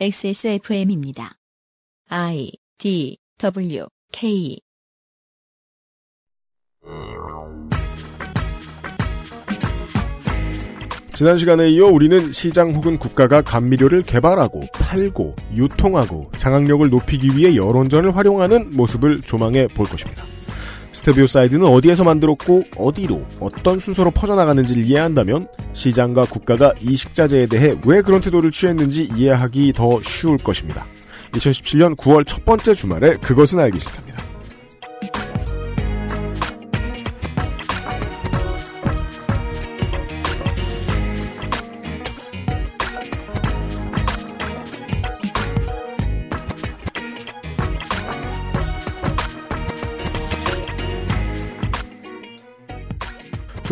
XSFM입니다. I D W K 지난 시간에 이어 우리는 시장 혹은 국가가 감미료를 개발하고 팔고 유통하고 장악력을 높이기 위해 여론전을 활용하는 모습을 조망해 볼 것입니다. 스테비오 사이드는 어디에서 만들었고 어디로 어떤 순서로 퍼져나가는지를 이해한다면 시장과 국가가 이 식자재에 대해 왜 그런 태도를 취했는지 이해하기 더 쉬울 것입니다. 2017년 9월 첫 번째 주말에 그것은 알기 싫답니다.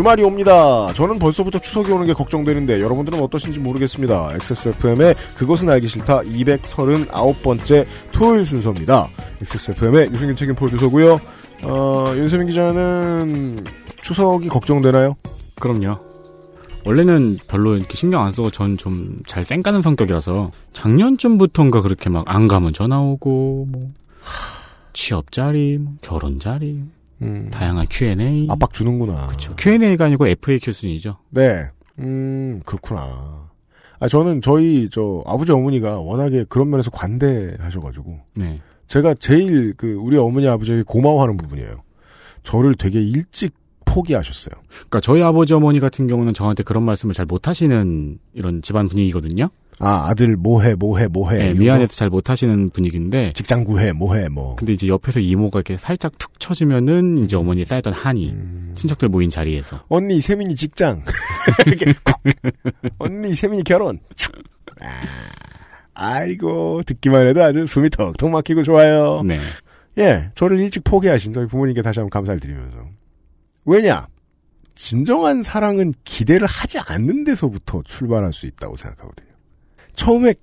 주말이 옵니다. 저는 벌써부터 추석이 오는 게 걱정되는데 여러분들은 어떠신지 모르겠습니다. XSFM의 그것은 알기 싫다 239번째 토요일 순서입니다. XSFM의 유승균 책임 프로듀서고요. 어, 윤세민 기자는 추석이 걱정되나요? 그럼요. 원래는 별로 이렇게 신경 안 쓰고 전 좀 잘 쌩까는 성격이라서 작년쯤부터인가 그렇게 막 안 가면 전화 오고 뭐 취업 자리, 뭐 결혼 자리, 음, 다양한 Q&A. 압박 주는구나. 그렇죠. Q&A가 아니고 FAQ 수준이죠. 네. 음, 그렇구나. 아, 저는 저희, 저, 아버지 어머니가 워낙에 그런 면에서 관대하셔가지고, 네. 제가 제일 그, 우리 어머니 아버지에게 고마워하는 부분이에요. 저를 되게 일찍 포기하셨어요. 그러니까 저희 아버지 어머니 같은 경우는 저한테 그런 말씀을 잘 못하시는 이런 집안 분위기거든요. 아, 아들 뭐해, 뭐해, 뭐해. 네, 미안해서 잘 못하시는 분위기인데 거? 직장 구해, 뭐해, 뭐. 근데 이제 옆에서 이모가 이렇게 살짝 툭 쳐주면은 이제 어머니 쌓였던 한이 음. 친척들 모인 자리에서 언니 세민이 직장. 언니 세민이 결혼. 축. 아, 아이고 듣기만 해도 아주 숨이 턱턱 막히고 좋아요. 네. 예, 저를 일찍 포기하신 저희 부모님께 다시 한번 감사를 드리면서 왜냐? 진정한 사랑은 기대를 하지 않는 데서부터 출발할 수 있다고 생각하거든요. 처음에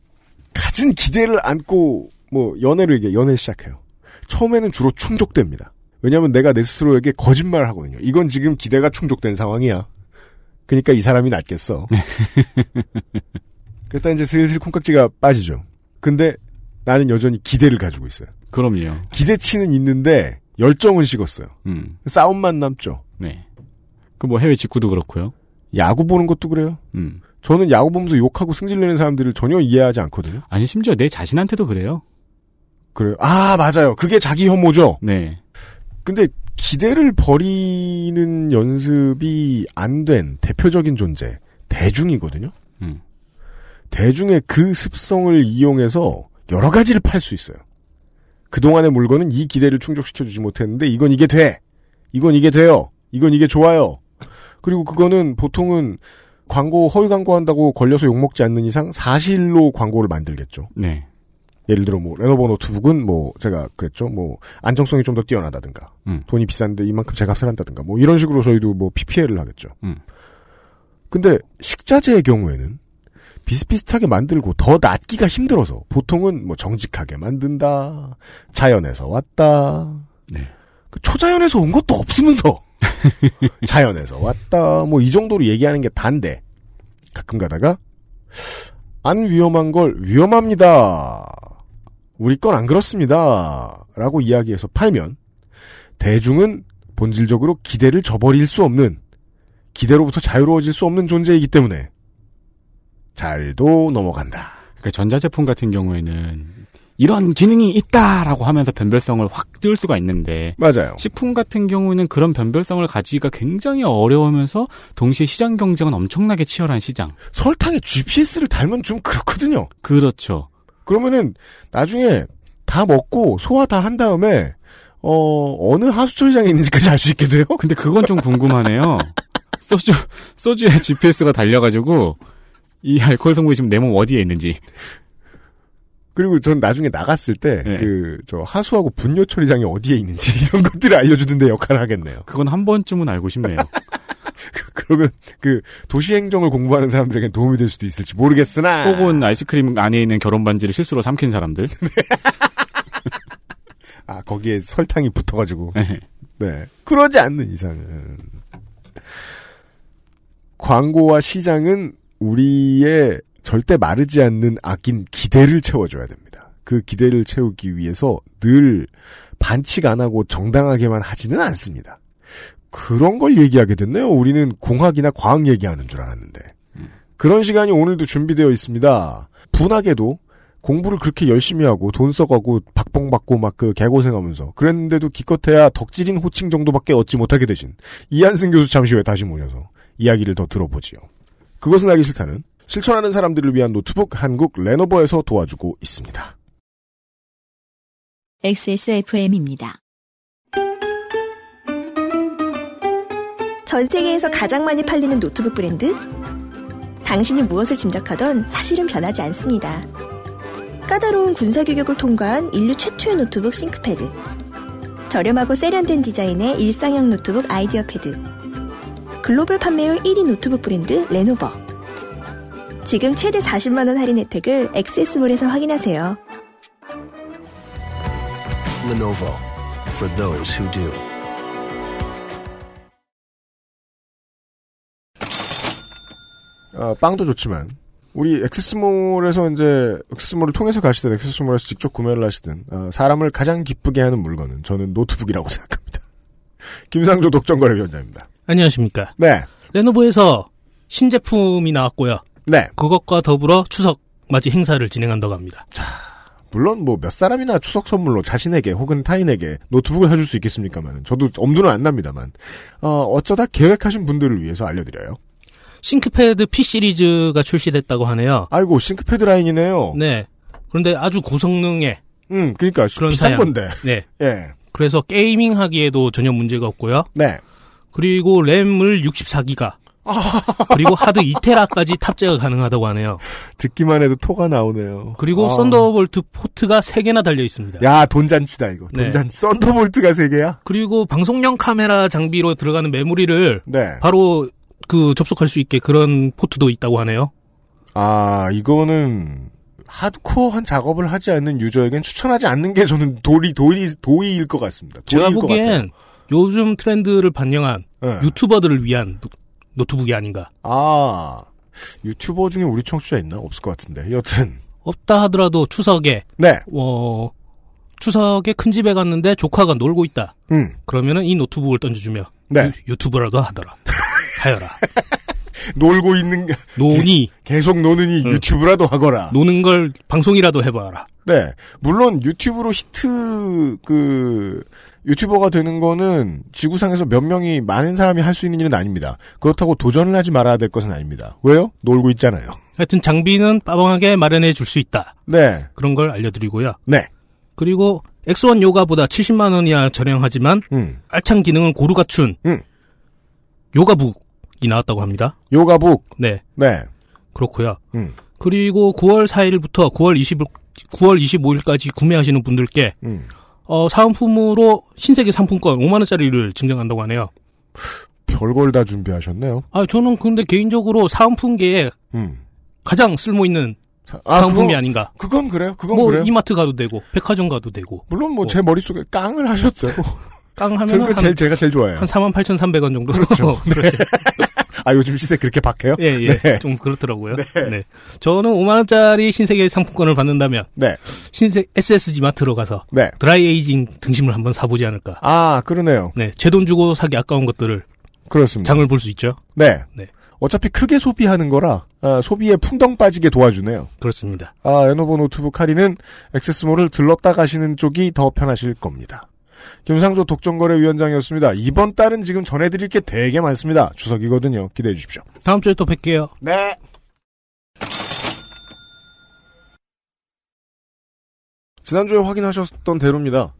가진 기대를 안고 뭐 연애를 얘기해 연애 시작해요. 처음에는 주로 충족됩니다. 왜냐하면 내가 내 스스로에게 거짓말을 하거든요. 이건 지금 기대가 충족된 상황이야. 그러니까 이 사람이 낫겠어. 그랬다 이제 슬슬 콩깍지가 빠지죠. 근데 나는 여전히 기대를 가지고 있어요. 그럼요. 기대치는 있는데 열정은 식었어요. 음. 싸움만 남죠. 네. 그 뭐 해외 직구도 그렇고요. 야구 보는 것도 그래요. 음. 저는 야구 보면서 욕하고 승질내는 사람들을 전혀 이해하지 않거든요. 아니 심지어 내 자신한테도 그래요. 그래요. 아 맞아요. 그게 자기 혐오죠. 네. 근데 기대를 버리는 연습이 안 된 대표적인 존재 대중이거든요. 음. 대중의 그 습성을 이용해서 여러 가지를 팔 수 있어요. 그동안의 물건은 이 기대를 충족시켜주지 못했는데 이건 이게 돼. 이건 이게 돼요. 이건 이게 좋아요. 그리고 그거는 보통은 광고 허위 광고한다고 걸려서 욕먹지 않는 이상 사실로 광고를 만들겠죠. 네. 예를 들어 뭐 레노버 노트북은 뭐 제가 그랬죠. 뭐 안정성이 좀 더 뛰어나다든가 음. 돈이 비싼데 이만큼 제값을 한다든가 뭐 이런 식으로 저희도 뭐 PPL을 하겠죠. 음. 근데 식자재의 경우에는 비슷비슷하게 만들고 더 낫기가 힘들어서 보통은 뭐 정직하게 만든다. 자연에서 왔다. 네. 그 초자연에서 온 것도 없으면서 자연에서 왔다. 뭐 이 정도로 얘기하는 게 단데 가끔 가다가 안 위험한 걸 위험합니다. 우리 건 안 그렇습니다. 라고 이야기해서 팔면 대중은 본질적으로 기대를 저버릴 수 없는 기대로부터 자유로워질 수 없는 존재이기 때문에 잘도 넘어간다. 그러니까 전자제품 같은 경우에는 이런 기능이 있다라고 하면서 변별성을 확 띄울 수가 있는데 맞아요. 식품 같은 경우에는 그런 변별성을 가지기가 굉장히 어려우면서 동시에 시장 경쟁은 엄청나게 치열한 시장. 설탕에 GPS를 달면 좀 그렇거든요. 그렇죠. 그러면은 나중에 다 먹고 소화 다 한 다음에 어 어느 하수처리장에 있는지까지 알 수 있게 돼요. 근데 그건 좀 궁금하네요. 소주 소주에 GPS가 달려가지고 이 알코올 성분이 지금 내 몸 어디에 있는지. 그리고 전 나중에 나갔을 때 네. 그 저 하수하고 분뇨 처리장이 어디에 있는지 이런 것들을 알려주는데 역할을 하겠네요. 그건 한 번쯤은 알고 싶네요. 그러면 그 도시 행정을 공부하는 사람들에겐 도움이 될 수도 있을지 모르겠으나 혹은 아이스크림 안에 있는 결혼 반지를 실수로 삼킨 사람들. 아 거기에 설탕이 붙어가지고 네. 네 그러지 않는 이상은 광고와 시장은 우리의 절대 마르지 않는 아낀 기대를 채워줘야 됩니다. 그 기대를 채우기 위해서 늘 반칙 안 하고 정당하게만 하지는 않습니다. 그런 걸 얘기하게 됐네요. 우리는 공학이나 과학 얘기하는 줄 알았는데. 그런 시간이 오늘도 준비되어 있습니다. 분하게도 공부를 그렇게 열심히 하고 돈 써가고 박봉 받고 막 그 개고생하면서 그랬는데도 기껏해야 덕질인 호칭 정도밖에 얻지 못하게 되신 이한승 교수 잠시 후에 다시 모셔서 이야기를 더 들어보지요. 그것은 알기 싫다는 실천하는 사람들을 위한 노트북 한국 레노버에서 도와주고 있습니다. XSFM입니다. 전 세계에서 가장 많이 팔리는 노트북 브랜드? 당신이 무엇을 짐작하던 사실은 변하지 않습니다. 까다로운 군사 규격을 통과한 인류 최초의 노트북 싱크패드. 저렴하고 세련된 디자인의 일상형 노트북 아이디어 패드. 글로벌 판매율 1위 노트북 브랜드 레노버. 지금 최대 40만원 할인 혜택을 엑세스몰에서 확인하세요. Lenovo for those who do. 어, 빵도 좋지만 우리 액세스몰에서 이제 액세스몰을 통해서 가시든 액세스몰에서 직접 구매를 하시든 어, 사람을 가장 기쁘게 하는 물건은 저는 노트북이라고 생각합니다. 김상조 독점거래위원장입니다. 안녕하십니까. 네, 레노버에서 신제품이 나왔고요. 네. 그것과 더불어 추석 맞이 행사를 진행한다고 합니다. 물론 뭐 몇 사람이나 추석 선물로 자신에게 혹은 타인에게 노트북을 사줄 수 있겠습니까만 저도 엄두는 안 납니다만 어, 어쩌다 계획하신 분들을 위해서 알려드려요. 싱크패드 P 시리즈가 출시됐다고 하네요. 아이고 싱크패드 라인이네요. 네. 그런데 아주 고성능의 음, 그러니까 그런 비싼 사양. 건데. 네. 예, 그래서 gaming 하기에도 전혀 문제가 없고요. 네. 그리고 램을 64기가 그리고 하드 2테라까지 탑재가 가능하다고 하네요. 듣기만 해도 토가 나오네요. 그리고 아. 썬더볼트 포트가 3개나 달려 있습니다. 야 돈잔치다 이거. 네. 돈잔치. 썬더볼트가 세 개야? 그리고 방송용 카메라 장비로 들어가는 메모리를 네. 바로 그 접속할 수 있게 그런 포트도 있다고 하네요. 아, 이거는 하드코어한 작업을 하지 않는 유저에겐 추천하지 않는 게 저는 도리 도리 도의일 것 같습니다. 제가. 보기엔 요즘 트렌드를 반영한 네. 유튜버들을 위한 노- 노트북이 아닌가. 아 유튜버 중에 우리 청취자 있나 없을 것 같은데 여튼 없다 하더라도 추석에 네, 어 추석에 큰 집에 갔는데 조카가 놀고 있다. 음, 그러면은 이 노트북을 던져주며 네 유, 튜버라고 하더라. 하여라. 놀고 있는 게- 노니 계속 노느니 응. 유튜브라도 하거라. 노는 걸 방송이라도 해봐라. 네, 물론 유튜브로 히트 그 유튜버가 되는 거는 지구상에서 몇 명이 많은 사람이 할 수 있는 일은 아닙니다. 그렇다고 도전을 하지 말아야 될 것은 아닙니다. 왜요? 놀고 있잖아요. 하여튼 장비는 빠방하게 마련해 줄 수 있다. 네, 그런 걸 알려드리고요. 네, 그리고 X1 요가보다 70만 원이야 저렴하지만 음, 알찬 기능을 고루 갖춘 음. 요가북이 나왔다고 합니다. 요가북, 네, 네, 그렇고요. 음, 그리고 9월 4일부터 9월 20일 9월 25일까지 구매하시는 분들께 음. 어, 사은품으로 신세계 상품권 5만 원짜리를 증정한다고 하네요. 별걸 다 준비하셨네요. 아, 저는 근데 개인적으로 사은품계에 음. 가장 쓸모 있는 사- 아, 사은품이 그건, 아닌가. 그건 그래요. 그건 뭐 그래요. 이마트 가도 되고 백화점 가도 되고 물론 뭐제 머릿속에 깡을 하셨어요. 깡 하면 그 한, 제일 제가 제일 좋아해요. 한 48,300원 정도. 그렇죠. 아 요즘 시세 그렇게 박해요? 예, 예. 네. 좀 그렇더라고요. 네. 저는 5만 원짜리 신세계 상품권을 받는다면, 네, 신세, SSG 마트로 가서 네. dry aging 등심을 한번 사 보지 않을까. 아 그러네요. 네. 제 돈 주고 사기 아까운 것들을 그렇습니다. 장을 볼 수 있죠. 네. 네. 어차피 크게 소비하는 거라 아, 소비에 풍덩 빠지게 도와주네요. 그렇습니다. 아, 레노버 노트북 할인은 액세스몰을 들렀다 가시는 쪽이 더 편하실 겁니다. 김상조 독점거래위원장이었습니다. 이번 달은 지금 전해드릴 게 되게 많습니다. 추석이거든요. 기대해 주십시오. 다음 주에 또 뵐게요. 네. 지난주에 확인하셨던 대로입니다.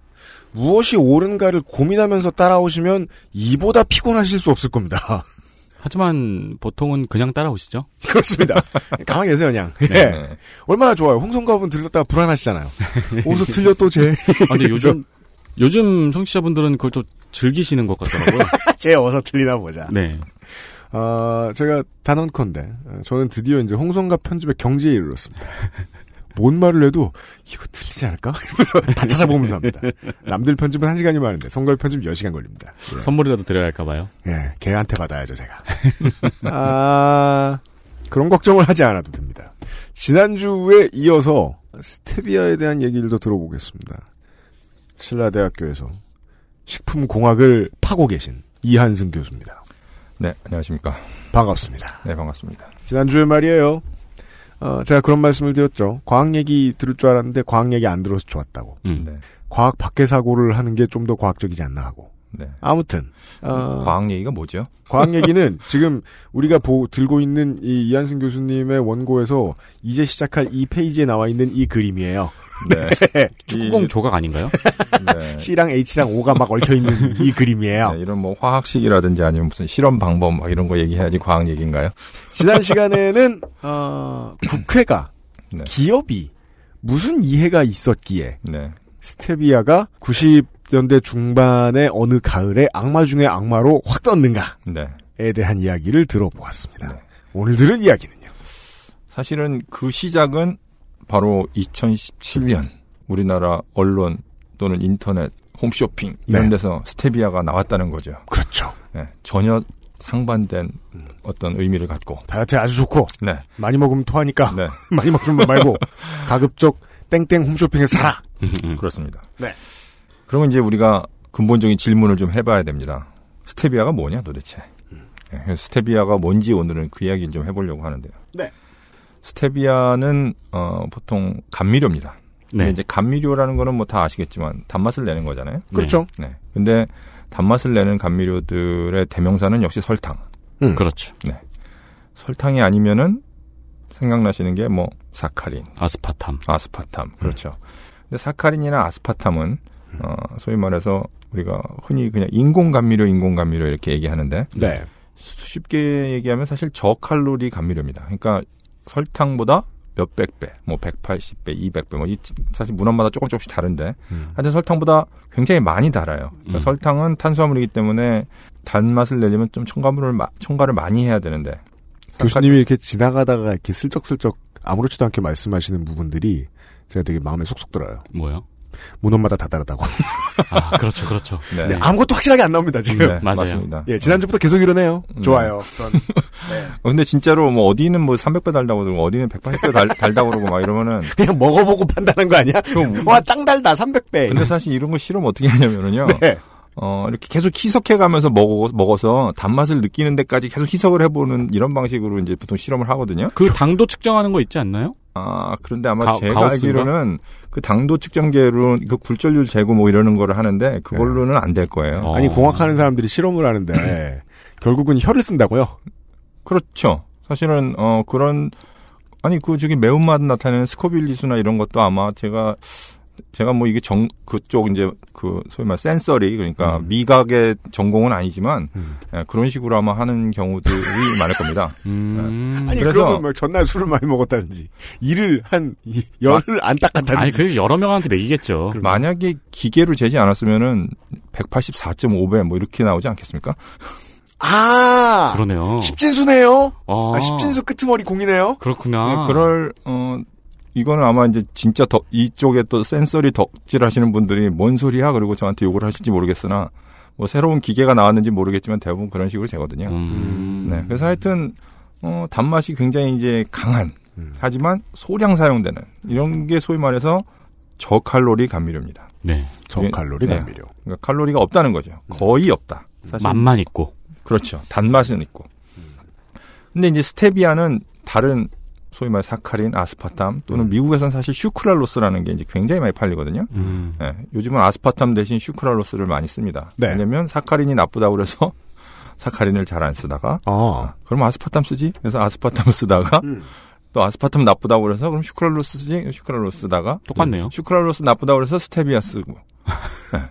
무엇이 옳은가를 고민하면서 따라오시면 이보다 피곤하실 수 없을 겁니다. 하지만 보통은 그냥 따라오시죠. 그렇습니다. 가만히 계세요, 그냥. 예. 얼마나 좋아요. 홍성갑은 들렸다가 불안하시잖아요. 어디서 틀려 또 제. 아, 근데 요즘 요즘 청취자분들은 그걸 좀 즐기시는 것 같더라고요. 제 어서 틀리나 보자. 네. 아, 제가 단언컨대. 저는 드디어 이제 홍성갑 편집의 경지에 이르렀습니다. 뭔 말을 해도 이거 틀리지 않을까? 이러면서 다 찾아보면서 합니다. 남들 편집은 1시간이면 하는데 성갑 편집 10시간 걸립니다. 예. 선물이라도 드려야 할까 봐요. 예, 걔한테 받아야죠, 제가. 아, 그런 걱정을 하지 않아도 됩니다. 지난주에 이어서 스테비아에 대한 얘기를 더 들어보겠습니다. 신라대학교에서 식품공학을 파고 계신 이한승 교수입니다. 네, 안녕하십니까. 반갑습니다. 네, 반갑습니다. 지난주에 말이에요. 어, 제가 그런 말씀을 드렸죠. 과학 얘기 들을 줄 알았는데 과학 얘기 안 들어서 좋았다고. 음. 네, 과학 밖의 사고를 하는 게 좀 더 과학적이지 않나 하고. 네. 아무튼 어, 과학 얘기가 뭐죠? 과학 얘기는 지금 우리가 보, 들고 있는 이 이한승 교수님의 원고에서 이제 시작할 이 페이지에 나와 있는 이 그림이에요. 네. 축구공 조각 아닌가요? 네. C랑 H랑 O가 막 얽혀 있는 이 그림이에요. 네, 이런 뭐 화학식이라든지 아니면 무슨 실험 방법 막 이런 거 얘기해야지 과학 얘기인가요? 지난 시간에는 어, 국회가 네. 기업이 무슨 이해가 있었기에 네. 스테비아가 90 년대 중반의 어느 가을에 악마 중의 악마로 확 떴는가에 네. 대한 이야기를 들어보았습니다. 네. 오늘 들은 이야기는요. 사실은 그 시작은 바로 2017년 우리나라 언론 또는 인터넷 홈쇼핑 이런 네. 데서 스테비아가 나왔다는 거죠. 그렇죠. 네, 전혀 상반된 어떤 의미를 갖고. 다이어트에 아주 좋고 네. 많이 먹으면 토하니까 네. 많이 먹지 말고 가급적 땡땡 홈쇼핑에 살아. 음. 그렇습니다. 네. 그러면 이제 우리가 근본적인 질문을 좀 해봐야 됩니다. 스테비아가 뭐냐 도대체? 네, 스테비아가 뭔지 오늘은 그 이야기를 좀 해보려고 하는데요. 네. 스테비아는 어, 보통 감미료입니다. 근데 네. 이제 감미료라는 거는 뭐 다 아시겠지만 단맛을 내는 거잖아요. 그렇죠. 네. 근데 단맛을 내는 감미료들의 대명사는 역시 설탕. 음. 그렇죠. 설탕이 아니면은 생각나시는 게 뭐 사카린, 아스파탐. 아스파탐. 그렇죠. 근데 사카린이나 아스파탐은 어, 소위 말해서 우리가 흔히 그냥 인공 감미료, 인공 감미료 이렇게 얘기하는데 네. 쉽게 얘기하면 사실 저칼로리 감미료입니다. 그러니까 설탕보다 몇백 배, 뭐 180배, 200배, 뭐 이, 사실 문헌마다 조금 조금씩 다른데 음. 하여튼 설탕보다 굉장히 많이 달아요. 그러니까 음. 설탕은 탄수화물이기 때문에 단맛을 내려면 좀 첨가물을 마- 첨가를 많이 해야 되는데 교수님이 이렇게 지나가다가 이렇게 슬쩍슬쩍 아무렇지도 않게 말씀하시는 부분들이 제가 되게 마음에 쏙쏙 들어요. 뭐요? 문헌마다 다 다르다고. 아, 그렇죠, 그렇죠. 네. 네, 아무것도 확실하게 안 나옵니다, 지금. 네, 맞아요. 맞습니다. 예, 지난주부터 계속 이러네요. 음. 좋아요. 전. 네. 어, 근데 진짜로 뭐 어디는 뭐 300배 달다고 그러고 어디는 180배 달, 달다고 그러고 막 이러면은 그냥 먹어보고 판단한 거 아니야? 와, 짱 달다, 300배. 근데 사실 이런 거 실험 어떻게 하냐면은요. 네. 어, 이렇게 계속 희석해 가면서 먹어, 먹어서 단맛을 느끼는 데까지 계속 희석을 해보는 이런 방식으로 이제 보통 실험을 하거든요. 그 당도 측정하는 거 있지 않나요? 아, 그런데 아마 가- 제가 가우스인가? 알기로는 그 당도 측정계로 그 굴절률 재고 뭐 이러는 거를 하는데 그걸로는 안될 거예요. 어. 아니, 공학하는 사람들이 실험을 하는데, 결국은 혀를 쓴다고요? 그렇죠. 사실은 어 그런 아니 그 저기 매운맛 나타내는 스코빌 지수나 이런 것도 아마 제가 제가 뭐 이게 정 그쪽 이제 그 소위 말 센서리 그러니까 음. 미각의 전공은 아니지만 음. 예, 그런 식으로 아마 하는 경우들이 많을 겁니다. 음. 아니, 그래서- 그러면 뭐 전날 술을 많이 먹었다든지, 일을 한, 이- 열을 안 닦았다든지. 아니, 그 여러 명한테 매기겠죠. 만약에 기계로 재지 않았으면은 184.5배 뭐 이렇게 나오지 않겠습니까? 아! 그러네요. 십진수네요? 어. 아, 십진수 끄트머리 공이네요? 그렇구나. 예, 그럴 어 이거는 아마 이제 진짜 더 이쪽에 또 센서리 덕질 하시는 분들이 뭔 소리야 그리고 저한테 욕을 하실지 모르겠으나 뭐 새로운 기계가 나왔는지 모르겠지만 대부분 그런 식으로 재거든요. 음. 네. 그래서 하여튼 어 단맛이 굉장히 이제 강한 음. 하지만 소량 사용되는 이런 게 소위 말해서 저칼로리 감미료입니다. 네. 저칼로리 네. 감미료. 그러니까 칼로리가 없다는 거죠. 거의 없다. 사실 맛만 있고. 그렇죠. 단맛은 있고. 근데 이제 스테비아는 다른 소위 말 사카린, 아스파탐 또는 음. 미국에서는 사실 슈크랄로스라는 게 이제 굉장히 많이 팔리거든요. 음. 예, 요즘은 아스파탐 대신 슈크랄로스를 많이 씁니다. 네. 왜냐면 사카린이 나쁘다고 그래서 사카린을 잘 안 쓰다가 어. 그럼 아스파탐 쓰지? 그래서 아스파탐을 쓰다가 음. 또 아스파탐 나쁘다고 그래서 그럼 슈크랄로스 쓰지? 슈크랄로스 쓰다가 똑같네요. 슈크랄로스 나쁘다고 그래서 스테비아 쓰고. 예.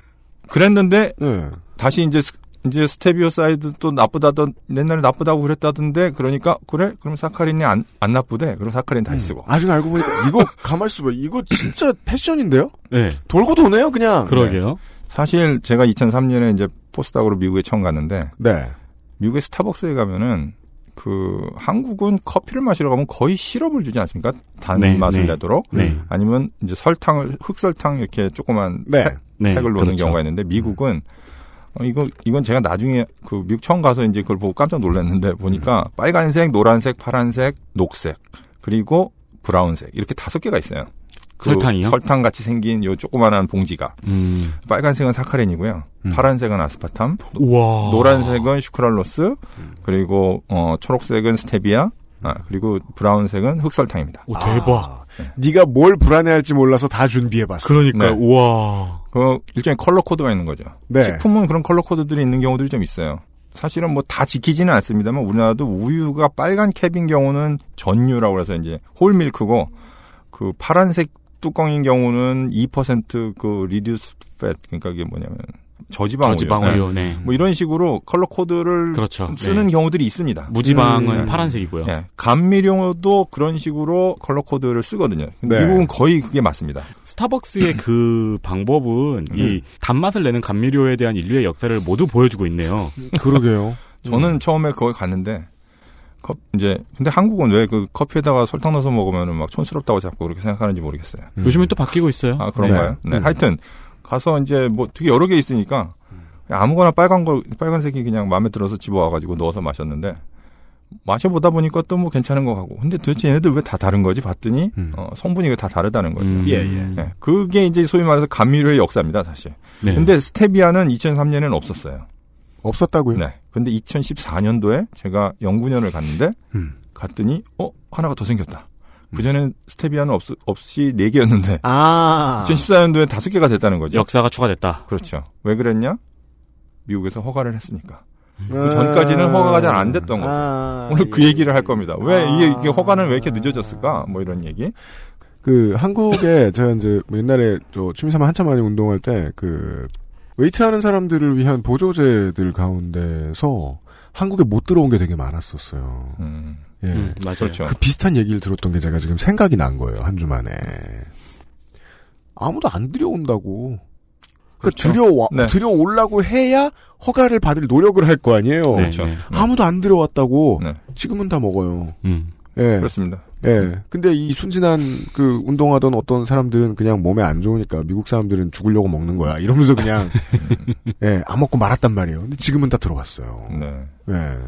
그랬는데 네. 다시 이제 스- 이제 스테비오사이드 또 나쁘다던 옛날에 나쁘다고 그랬다던데 그러니까 그래 그럼 사카린이 안, 안 나쁘대 그럼 사카린 다시 쓰고 나중에 알고 보니까 이거 가만 있어봐. 이거 진짜 패션인데요? 네. 돌고 도네요, 그냥. 그러게요. 사실 제가 2003년에 이제 포스닥으로 미국에 처음 갔는데 네. 미국의 스타벅스에 가면은 그 한국은 커피를 마시러 가면 거의 시럽을 주지 않습니까 단 네, 맛을 네. 내도록 네. 아니면 이제 설탕을 흑설탕 이렇게 조그만 네. 팩- 네. 팩을 놓는 그렇죠. 경우가 있는데 미국은 어, 이거 이건 제가 나중에 그 미국 처음 가서 이제 그걸 보고 깜짝 놀랐는데 보니까 음. 빨간색, 노란색, 파란색, 녹색 그리고 브라운색 이렇게 다섯 개가 있어요. 그 설탕이요? 설탕 같이 생긴 요 조그만한 봉지가 음. 빨간색은 사카린이고요. 음. 파란색은 아스파탐, 우와. 노란색은 슈크랄로스, 그리고 어 초록색은 스테비아, 아, 그리고 브라운색은 흑설탕입니다. 오, 대박. 아, 네가 뭘 불안해할지 몰라서 다 준비해봤어. 그러니까 네. 우와. 그 일종의 컬러 코드가 있는 거죠. 네. 식품은 그런 컬러 코드들이 있는 경우들이 좀 있어요. 사실은 뭐 다 지키지는 않습니다만 우리나라도 우유가 빨간 캡인 경우는 전유라고 해서 이제 whole milk고 그 파란색 뚜껑인 경우는 2%그 reduced fat 그러니까 이게 뭐냐면 저지방. 저지방 네. 우유. 네. 뭐 이런 식으로 컬러 코드를 그렇죠. 쓰는 네. 경우들이 있습니다. 무지방은 음. 파란색이고요. 예. 감미료도 그런 식으로 컬러 코드를 쓰거든요. 네. 미국은 거의 그게 맞습니다. 스타벅스의 그 방법은 음. 이 단맛을 내는 감미료에 대한 인류의 역사를 모두 보여주고 있네요. 그러게요. 저는 처음에 거기 갔는데 컵 이제 근데 한국은 왜 그 커피에다가 설탕 넣어서 먹으면은 막 촌스럽다고 자꾸 그렇게 생각하는지 모르겠어요. 요즘엔 또 바뀌고 있어요. 아 그런가요? 네. 네. 음. 하여튼 가서 이제 뭐 되게 여러 개 있으니까 아무거나 빨간 걸 빨간색이 그냥 마음에 들어서 집어와가지고 넣어서 마셨는데 마셔보다 보니까 또 뭐 괜찮은 거 같고 근데 도대체 얘네들 왜 다 다른 거지 봤더니 음. 어, 성분이 다 다르다는 거죠. 음. 예, 예. 네. 그게 이제 소위 말해서 감미료의 역사입니다, 사실. 네. 근데 스테비아는 2003년에는 없었어요. 없었다고요? 네. 근데 2014년도에 제가 영구년을 갔는데 음. 갔더니 어 하나가 더 생겼다. 그 전엔 스테비아는 없, 없이 네 개였는데 아. 2014년도에 다섯 개가 됐다는 거죠. 역사가 추가됐다. 그렇죠. 왜 그랬냐? 미국에서 허가를 했으니까. 그 전까지는 허가가 잘 안 됐던 거죠. 아, 오늘 그 예. 얘기를 할 겁니다. 왜 아. 이게, 이게 허가는 왜 이렇게 늦어졌을까? 뭐 이런 얘기. 그 한국에 제가 이제 뭐 옛날에 저 취미삼아 한참 많이 운동할 때 그 웨이트 하는 사람들을 위한 보조제들 가운데서 한국에 못 들어온 게 되게 많았었어요. 음, 예. 음, 맞아요. 그렇죠. 그 비슷한 얘기를 들었던 게 제가 지금 생각이 난 거예요 한 주 만에. 아무도 안 들여온다고. 그 그렇죠. 들여와 네. 들여오려고 해야 허가를 받을 노력을 할 거 아니에요. 네, 그렇죠. 네. 아무도 안 들여왔다고. 네. 지금은 다 먹어요. 음. 예. 그렇습니다. 예. 근데 이 순진한 그 운동하던 어떤 사람들은 그냥 몸에 안 좋으니까 미국 사람들은 죽으려고 먹는 거야. 이러면서 그냥 예, 안 먹고 말았단 말이에요. 근데 지금은 다 들어갔어요. 네. 예.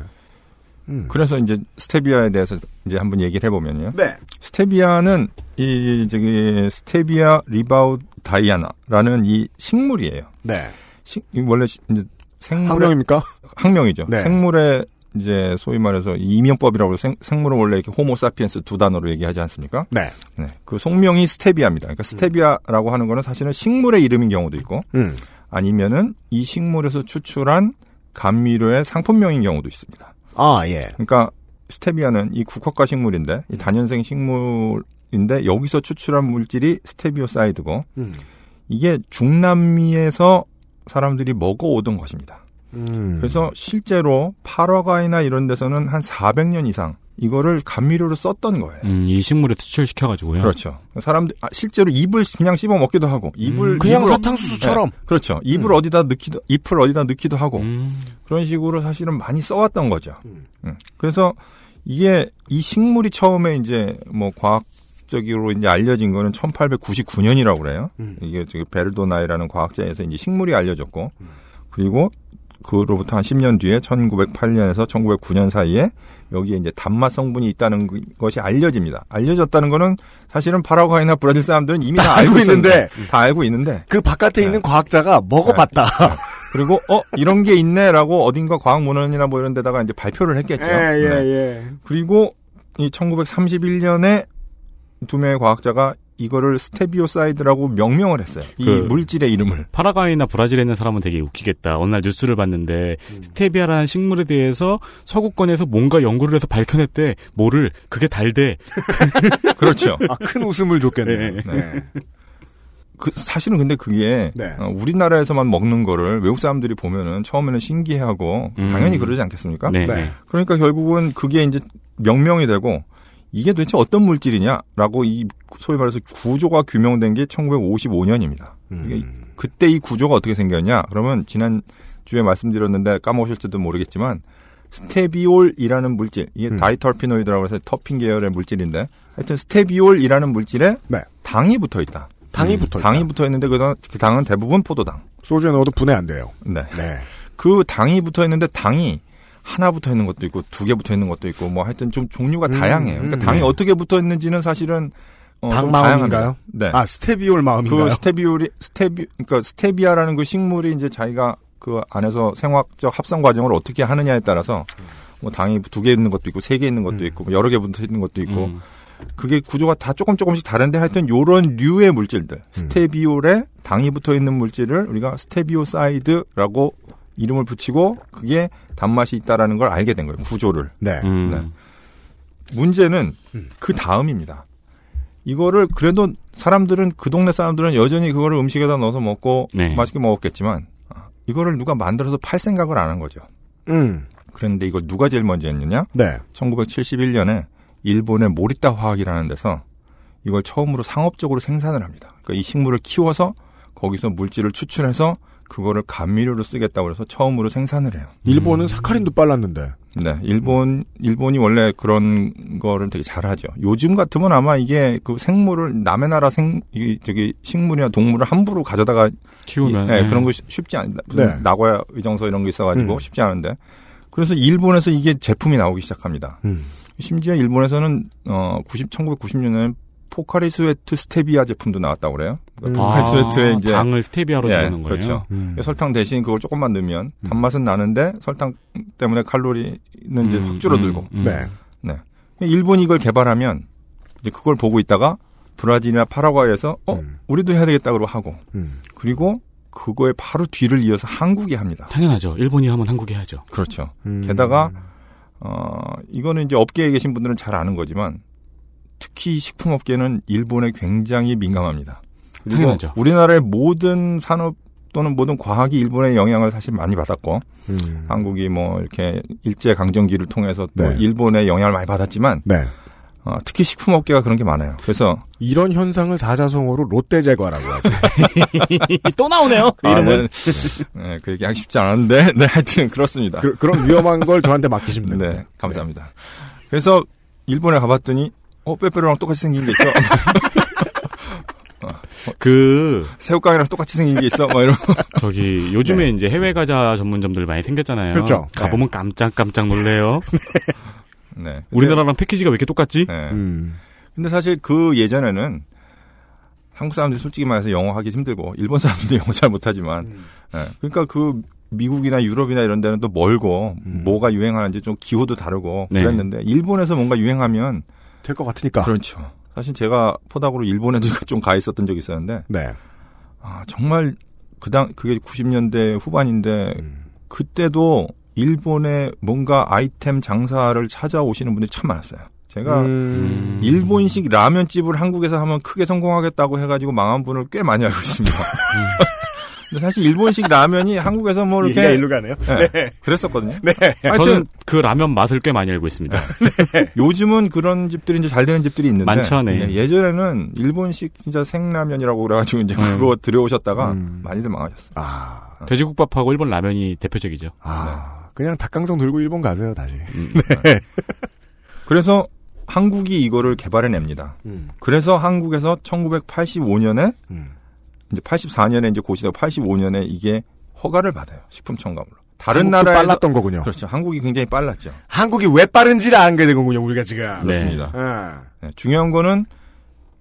음. 그래서 이제 스테비아에 대해서 이제 한번 얘기를 해보면요. 네. 스테비아는 이 저기 Stevia rebaudiana라는 이 식물이에요. 네. 식- 이 원래 시- 이제 생물의 학명입니까? 학명이죠. 네. 생물의 이제 소위 말해서 이명법이라고 생, 생물은 원래 이렇게 호모사피엔스 두 단어로 얘기하지 않습니까? 네. 네. 그 속명이 스테비아입니다. 그러니까 스테비아라고 하는 거는 사실은 식물의 이름인 경우도 있고 음. 아니면은 이 식물에서 추출한 감미료의 상품명인 경우도 있습니다. 아, 예. 그러니까 스테비아는 이 국화과 식물인데 이 다년생 식물인데 여기서 추출한 물질이 스테비오사이드고 음. 이게 중남미에서 사람들이 먹어오던 것입니다. 음. 그래서 실제로 파라과이나 이런 데서는 한 400년 이상 이거를 감미료로 썼던 거예요. 음, 이 식물에 추출시켜가지고요. 그렇죠. 사람들 아, 실제로 잎을 그냥 씹어 먹기도 하고 잎을 음. 그냥 어- 사탕수수처럼. 네, 그렇죠. 잎을 음. 어디다 넣기도 잎을 어디다 넣기도 하고 음. 그런 식으로 사실은 많이 써왔던 거죠. 음. 음. 그래서 이게 이 식물이 처음에 이제 뭐 과학적으로 이제 알려진 거는 1899년이라고 그래요. 음. 이게 저기 베르도나이라는 과학자에서 이제 식물이 알려졌고 그리고 그로부터 한 10년 뒤에 1908년에서 1909년 사이에 여기에 이제 단맛 성분이 있다는 그- 것이 알려집니다. 알려졌다는 거는 사실은 파라과이나 브라질 사람들은 이미 다 알고 있는데. 다 알고 있는데 그 바깥에 네. 있는 과학자가 먹어봤다. 그리고 어 이런 게 있네라고 어딘가 과학 문헌이나 뭐 이런 데다가 이제 발표를 했겠죠. 네. 예. 그리고 이 1931년에 두 명의 과학자가 이거를 스테비오사이드라고 명명을 했어요. 이 그- 물질의 이름을. 파라과이나 브라질에 있는 사람은 되게 웃기겠다. 어느 날 뉴스를 봤는데 음. 스테비아라는 식물에 대해서 서구권에서 뭔가 연구를 해서 밝혀냈대. 뭐를 그게 달대. 그렇죠. 아, 큰 웃음을 줬겠네요. 네. 네. 그 사실은 근데 그게 네. 어, 우리나라에서만 먹는 거를 외국 사람들이 보면은 처음에는 신기해하고 음. 당연히 그러지 않겠습니까? 네. 네. 네. 그러니까 결국은 그게 이제 명명이 되고 이게 도대체 어떤 물질이냐라고 이 소위 말해서 구조가 규명된 게 1955년입니다. 이게 음. 그때 이 구조가 어떻게 생겼냐? 그러면 지난 주에 말씀드렸는데 까먹으실지도 모르겠지만 steviol이라는 물질, 이게 음. diterpenoid라고 해서 terpene 계열의 물질인데 하여튼 steviol이라는 물질에 네. 당이 붙어 있다. 당이 음, 붙어 있다. 당이 붙어 있는데 그 당- 그 당은 대부분 포도당. 소주에 넣어도 분해 안 돼요. 네. 네. 그 당이 붙어 있는데 당이 하나 붙어 있는 것도 있고 두 개 붙어 있는 것도 있고 뭐 하여튼 좀 종류가 음, 다양해요. 그러니까 음. 당이 네. 어떻게 붙어 있는지는 사실은 어, 당좀 마음인가요? 네. 아 steviol 마음인가요? 그 steviol이 스테비 그러니까 스테비아라는 그 식물이 이제 자기가 그 안에서 생화적 합성 과정을 어떻게 하느냐에 따라서 뭐 당이 두 개 있는 것도 있고 세 개 있는 것도 음. 있고 뭐 여러 개 붙어 있는 것도 있고 음. 그게 구조가 다 조금 조금씩 다른데 하여튼 요런 류의 물질들 steviol에 당이 붙어 있는 물질을 우리가 스테비오사이드라고 이름을 붙이고 그게 단맛이 있다라는 걸 알게 된 거예요 구조를 네. 음. 네. 문제는 음. 그 다음입니다. 이거를 그래도 사람들은 그 동네 사람들은 여전히 그거를 음식에다 넣어서 먹고 네. 맛있게 먹었겠지만 아, 이거를 누가 만들어서 팔 생각을 안 한 거죠. 음. 그런데 이걸 누가 제일 먼저 했느냐? 네. 1971년에 일본의 모리타 화학이라는 데서 이걸 처음으로 상업적으로 생산을 합니다. 그러니까 이 식물을 키워서 거기서 물질을 추출해서 그거를 감미료로 쓰겠다고 해서 처음으로 생산을 해요. 일본은 사카린도 빨랐는데. 네, 일본 일본이 원래 그런 거를 되게 잘하죠. 요즘 같으면 아마 이게 그 생물을 남의 나라 생 이, 저기 식물이나 동물을 함부로 가져다가 키우면 이- 네, 네. 그런 거 쉽- 쉽지 않. 네. 나고야 의정서 이런 게 있어가지고 음. 쉽지 않은데. 그래서 일본에서 이게 제품이 나오기 시작합니다. 음. 심지어 일본에서는 어 90, 1990년에는 포카리 스웨트 스테비아 제품도 나왔다고 그래요. 그러니까 음. 포카리 아, 스웨트에 이제 당을 스테비아로 예, 재는 거예요. 그렇죠. 음. 설탕 대신 그걸 조금만 넣으면 단맛은 나는데 설탕 때문에 칼로리는 이제 음, 확 줄어들고. 음, 음. 네. 일본이 이걸 개발하면 이제 그걸 보고 있다가 브라질이나 파라과이에서 어 음. 우리도 해야 되겠다 그러고 하고 음. 그리고 그거에 바로 뒤를 이어서 한국이 합니다. 당연하죠. 일본이 하면 한국이 해야죠. 그렇죠. 음. 게다가 어 이거는 이제 업계에 계신 분들은 잘 아는 거지만 특히 식품업계는 일본에 굉장히 민감합니다. 그리고 당연하죠. 우리나라의 모든 산업 또는 모든 과학이 일본의 영향을 사실 많이 받았고 음. 한국이 뭐 이렇게 일제 강점기를 통해서 또 네. 일본의 영향을 많이 받았지만 네. 어, 특히 식품 업계가 그런 게 많아요. 그래서 이런 현상을 사자성어로 롯데 제과라고 하죠. 또 나오네요. 그 아, 이름은. 네, 네, 그 얘기 하기 쉽지 않은데 네, 하여튼 그렇습니다. 그, 런 위험한 걸 저한테 맡기시면 됩니다. 네, 감사합니다. 그래서 일본에 가봤더니 어 빼빼로랑 똑같이 생긴 게 있어. 그 새우깡이랑 똑같이 생긴 게 있어. 막 이런. 저기 요즘에 이제 해외 과자 전문점들 많이 생겼잖아요. 그렇죠. 가보면 깜짝깜짝 놀래요. 네. 근데- 우리나라랑 패키지가 왜 이렇게 똑같지? 네. 음. 근데 사실 그 예전에는 한국 사람들이 솔직히 말해서 영어 하기 힘들고 일본 사람들도 영어 잘 못하지만 예, 그러니까 그 미국이나 유럽이나 이런 데는 또 멀고 음. 뭐가 유행하는지 좀 기호도 다르고 네. 그랬는데 일본에서 뭔가 유행하면 될 것 같으니까. 그렇죠. 사실 제가 포닥으로 일본에도 좀 가 있었던 적이 있었는데 네. 아 정말 그당 그게 90년대 후반인데 음. 그때도 일본의 뭔가 아이템 장사를 찾아오시는 분들이 참 많았어요. 제가 음. 일본식 라면집을 한국에서 하면 크게 성공하겠다고 해가지고 망한 분을 꽤 많이 알고 있습니다. 근데 사실 일본식 라면이 한국에서 뭐 얘기가 이렇게 일로 가네요. 네, 그랬었거든요. 네. 하여튼 저는 그 라면 맛을 꽤 많이 알고 있습니다. 요즘은 그런 집들이 이제 잘 되는 집들이 있는데 많죠, 네. 예, 전에는 일본식 진짜 생라면이라고 그래가지고 이제 음. 그거 들여오셨다가 음. 많이들 망하셨어요. 아. 돼지국밥하고 일본 라면이 대표적이죠. 아. 그냥 닭강정 들고 일본 가세요, 다시. 그래서 한국이 이거를 개발해냅니다. 음. 그래서 한국에서 1985년에 음. 이제 84년에 이제 고시되고 85년에 이게 허가를 받아요. 식품 첨가물로. 다른 나라에서 빨랐던 거군요. 그렇죠. 한국이 굉장히 빨랐죠. 한국이 왜 빠른지를 안게 된 거군요, 우리가 지금. 그렇습니다. 아. 네, 중요한 거는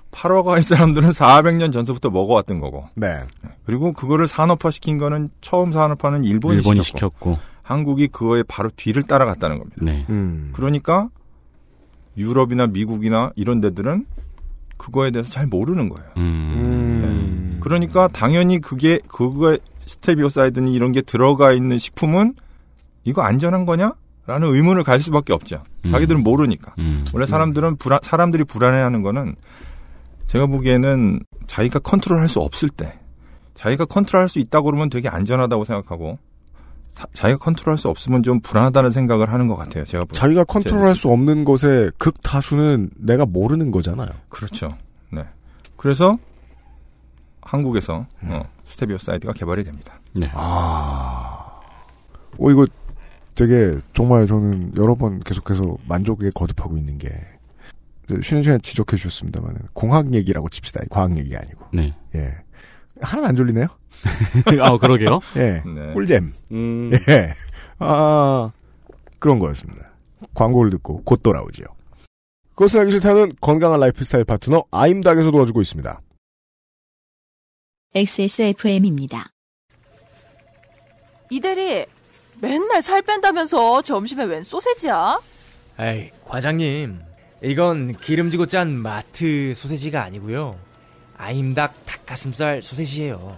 파라과이 사람들은 400년 전서부터 먹어왔던 거고. 네. 그리고 그거를 산업화 시킨 거는 처음 산업화는 일본이, 일본이 시켰고, 시켰고. 한국이 그거에 바로 뒤를 따라갔다는 겁니다. 네. 음. 그러니까 유럽이나 미국이나 이런 데들은 그거에 대해서 잘 모르는 거예요. 음. 음. 그러니까 당연히 그게 그거에 스테비오사이드니 이런 게 들어가 있는 식품은 이거 안전한 거냐? 라는 의문을 가질 수밖에 없죠. 음. 자기들은 모르니까. 음. 원래 사람들은 불안, 사람들이 불안해하는 거는 제가 보기에는 자기가 control할 수 없을 때, 자기가 control할 수 있다고 그러면 되게 안전하다고 생각하고, 사- 자기가 control할 수 없으면 좀 불안하다는 생각을 하는 것 같아요. 제가. 자기가 컨트롤할 수 없는 것의 극다수는 내가 모르는 거잖아요. 그렇죠. 네. 그래서 한국에서 어, 스테비오 사이드가 개발이 됩니다. 네. 아. 어, 이거 되게 정말 저는 여러 번 계속해서 만족을 거듭하고 있는 게, 쉬는 시간에 지적해 주셨습니다만, 공학 얘기라고 칩시다. 과학 얘기가 아니고. 네. 예. 하나도 안 졸리네요. 아, 그러게요. 예. 네. 꿀잼. 음. 예. 아, 그런 거였습니다. 광고를 듣고 곧 돌아오지요. 그것을 알기 싫다는 건강한 라이프 스타일 파트너 아임닭에서 도와주고 있습니다. XSFM입니다. 이대리 맨날 살 뺀다면서 점심에 웬 소세지야? 에이, 과장님. 이건 기름지고 짠 마트 소세지가 아니고요. 아임닭 닭가슴살 소세지예요.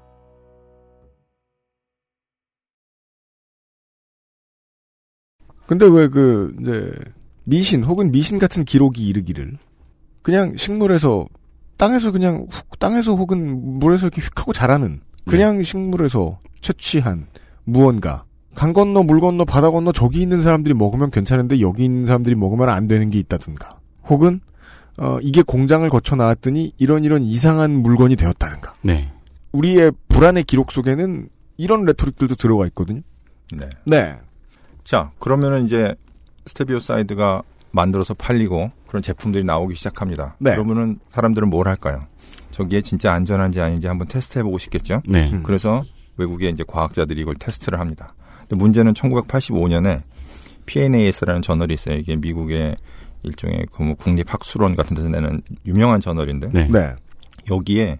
근데 왜 그 이제 미신 혹은 미신 같은 기록이 이르기를 그냥 식물에서 땅에서 그냥 훅 땅에서 혹은 물에서 이렇게 휙 하고 자라는 그냥 식물에서 채취한 무언가 강 건너 물 건너 바다 건너 저기 있는 사람들이 먹으면 괜찮은데 여기 있는 사람들이 먹으면 안 되는 게 있다든가 혹은 어 이게 공장을 거쳐 나왔더니 이런 이런 이상한 물건이 되었다든가 네. 우리의 불안의 기록 속에는 이런 rhetoric들도 들어가 있거든요. 네. 네. 자, 그러면은 이제 스테비오사이드가 만들어서 팔리고 그런 제품들이 나오기 시작합니다. 네. 그러면은 사람들은 뭘 할까요? 저기에 진짜 안전한지 아닌지 한번 테스트해보고 싶겠죠? 네. 음. 그래서 외국의 이제 과학자들이 이걸 테스트를 합니다. 근데 문제는 1985년에 PNAS라는 저널이 있어요. 이게 미국의 일종의 그뭐 국립 학술원 같은 데서 내는 유명한 저널인데 네. 네. 여기에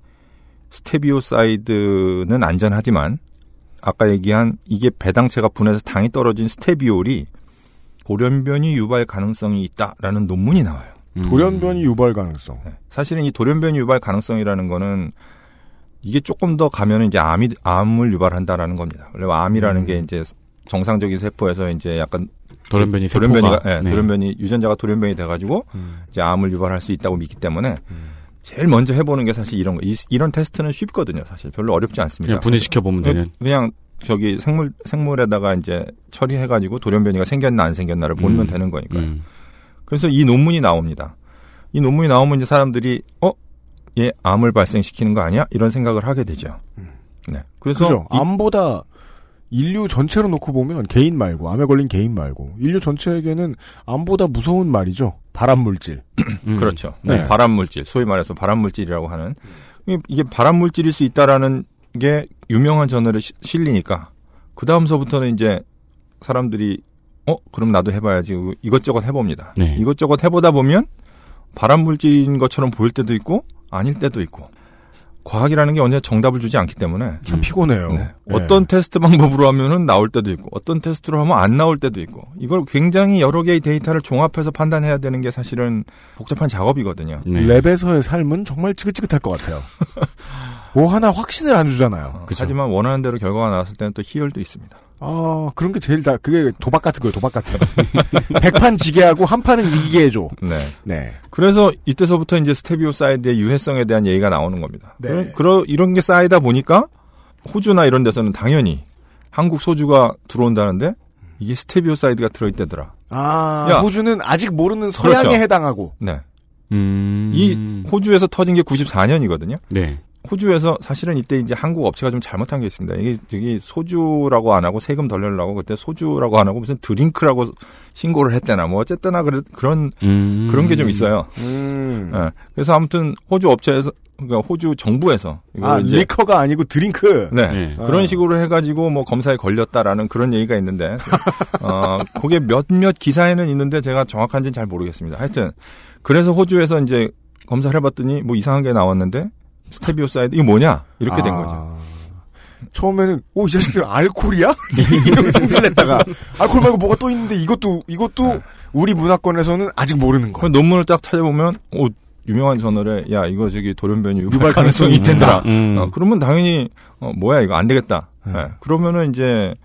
스테비오사이드는 안전하지만 아까 얘기한 이게 배당체가 분해서 당이 떨어진 스테비올이 돌연변이 유발 가능성이 있다라는 논문이 나와요. 음. 돌연변이 유발 가능성. 네. 사실은 이 돌연변이 유발 가능성이라는 거는 이게 조금 더 가면은 이제 암이 암을 유발한다라는 겁니다. 원래 암이라는 음. 게 이제 정상적인 세포에서 이제 약간 돌연변이 돌연변이가 예, 네. 돌연변이 유전자가 돌연변이 돼가지고 음. 이제 암을 유발할 수 있다고 믿기 때문에 제일 먼저 해보는 게 사실 이런 거 이, 이런 테스트는 쉽거든요. 사실 별로 어렵지 않습니다. 그냥 분해시켜 보면 되는. 그냥 저기 생물 생물에다가 이제 처리해가지고 돌연변이가 생겼나 안 생겼나를 보면 음. 되는 거니까요. 음. 그래서 이 논문이 나옵니다. 이 논문이 나오면 이제 사람들이 어? 얘 암을 발생시키는 거 아니야? 이런 생각을 하게 되죠. 네. 그래서 그죠. 이- 암보다 인류 전체로 놓고 보면 개인 말고 암에 걸린 개인 말고 인류 전체에게는 암보다 무서운 말이죠. 발암 물질. 음. 그렇죠. 네. 네, 발암 물질, 소위 말해서 발암 물질이라고 하는 이- 이게 발암 물질일 수 있다라는 게 유명한 저널에 시- 실리니까 그 다음서부터는 이제 사람들이 어 그럼 나도 해봐야지 이것저것 해봅니다. 네. 이것저것 해보다 보면 발암 물질인 것처럼 보일 때도 있고 아닐 때도 있고 과학이라는 게 언제 정답을 주지 않기 때문에 참 음. 피곤해요. 네. 네. 어떤 테스트 방법으로 하면은 나올 때도 있고 어떤 테스트로 하면 안 나올 때도 있고 이걸 굉장히 여러 개의 데이터를 종합해서 판단해야 되는 게 사실은 복잡한 작업이거든요. 네. lab에서의 삶은 정말 지긋지긋할 것 같아요. 뭐 하나 확신을 안 주잖아요. 그쵸. 하지만 원하는 대로 결과가 나왔을 때는 또 희열도 있습니다. 아 그런 게 제일 다 그게 도박 같은 거예요. 도박 같은. 백판 지게 하고 한 판은 이기게 해줘. 네. 네. 그래서 이때서부터 이제 스테비오 사이드의 유해성에 대한 얘기가 나오는 겁니다. 네. 그런, 그러, 이런 게 쌓이다 보니까 호주나 이런 데서는 당연히 한국 소주가 들어온다는데 이게 스테비오 사이드가 들어있대더라. 아 야. 호주는 아직 모르는 서양에 그렇죠. 해당하고. 네. 음. 이 호주에서 터진 게 94년이거든요. 네. 호주에서 사실은 이때 이제 한국 업체가 좀 잘못한 게 있습니다. 이게 저기 소주라고 안 하고 세금 덜 내려고 그때 소주라고 안 하고 무슨 드링크라고 신고를 했대나 뭐 어쨌거나 그런 그런 음. 그런 게 좀 있어요. 음. 예. 그래서 아무튼 호주 업체에서 그러니까 호주 정부에서 아 이제 리커가 아니고 drink. 네. 네. 그런 식으로 해가지고 뭐 검사에 걸렸다라는 그런 얘기가 있는데 어 그게 몇몇 기사에는 있는데 제가 정확한지는 잘 모르겠습니다. 하여튼 그래서 호주에서 이제 검사를 해봤더니 뭐 이상한 게 나왔는데 스테비오사이드 이게 뭐냐 이렇게 된 아. 거죠. 처음에는 오 이 자식들 알코올이야? 이렇게 승질냈다가 알코올 말고 뭐가 또 있는데 이것도 이것도 우리 문화권에서는 아직 모르는 거. 그 논문을 딱 찾아보면 오 유명한 저널에 야 이거 저기 돌연변이 유발, 유발 가능성이 있댄다. 음. 어, 그러면 당연히 어, 뭐야 이거 안 되겠다. 음. 예. 그러면은 이제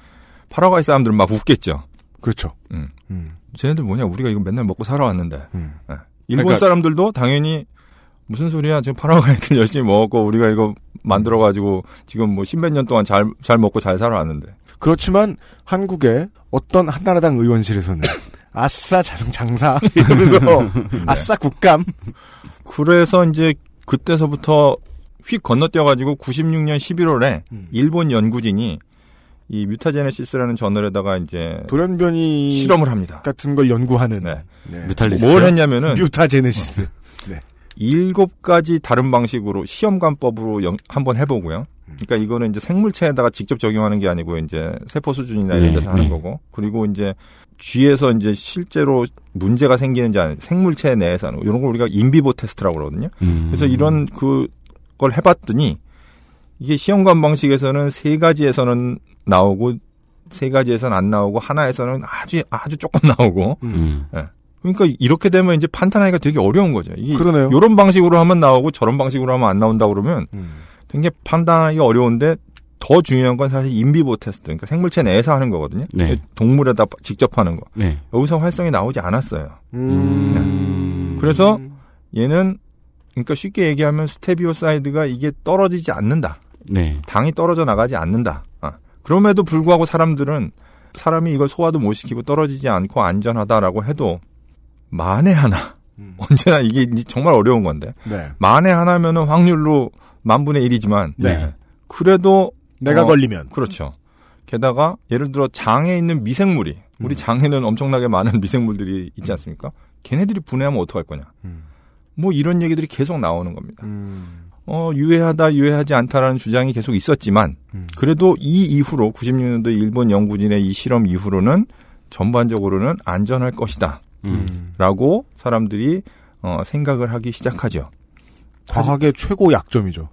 파라과이 사람들은 막 웃겠죠. 그렇죠. 음. 음. 쟤네들 뭐냐 우리가 이거 맨날 먹고 살아왔는데 음. 예. 일본 그러니까- 사람들도 당연히 무슨 소리야? 지금 파라과이드 열심히 먹었고 우리가 이거 만들어 가지고 지금 뭐 십몇 년 동안 잘 잘 먹고 잘 살아왔는데. 그렇지만 한국의 어떤 한나라당 의원실에서는 아싸 자성 장사 이러면서 아싸 국감 그래서 이제 그때서부터 휙 건너뛰어 가지고 96년 11월에 일본 연구진이 이 뮤타제네시스라는 저널에다가 이제 돌연변이 실험을 합니다. 같은 걸 연구하는 네. 네. 뭘 했냐면은 뮤타제네시스 네. 일곱 가지 다른 방식으로 시험관법으로 영- 한번 해보고요. 그러니까 이거는 이제 생물체에다가 직접 적용하는 게 아니고 이제 세포 수준이나 이런 네, 데서 하는 네. 거고. 그리고 이제 쥐에서 이제 실제로 문제가 생기는지 아닌지 생물체 내에서 하는 거. 이런 걸 우리가 인비보 테스트라고 그러거든요. 음. 그래서 이런 그 걸 해봤더니 이게 시험관 방식에서는 세 가지에서는 나오고 세 가지에서는 안 나오고 하나에서는 아주 아주 조금 나오고 음. 예. 그러니까 이렇게 되면 이제 판단하기가 되게 어려운 거죠. 이게 그러네요. 이런 방식으로 하면 나오고 저런 방식으로 하면 안 나온다 그러면 음. 되게 판단하기가 어려운데 더 중요한 건 사실 인비보 테스트, 그러니까 생물체 내에서 하는 거거든요. 네. 동물에다 직접 하는 거. 네. 여기서 활성이 나오지 않았어요. 음. 그래서 얘는 그러니까 쉽게 얘기하면 스테비오사이드가 이게 떨어지지 않는다. 네. 당이 떨어져 나가지 않는다. 아, 그럼에도 불구하고 사람들은 사람이 이걸 소화도 못 시키고 떨어지지 않고 안전하다라고 해도 만에 하나 언제나 이게 정말 어려운 건데 네. 만에 하나면은 확률로 만분의 일이지만 네. 그래도 내가 어, 걸리면 그렇죠. 게다가 예를 들어 장에 있는 미생물이 우리 음. 장에는 엄청나게 많은 미생물들이 있지 않습니까? 걔네들이 분해하면 어떡할 거냐? 뭐 이런 얘기들이 계속 나오는 겁니다. 음. 어, 유해하다, 유해하지 않다라는 주장이 계속 있었지만, 음. 그래도 이 이후로, 96년도 일본 연구진의 이 실험 이후로는 전반적으로는 안전할 것이다. 음. 라고 사람들이, 어, 생각을 하기 시작하죠. 과학의 최고 약점이죠.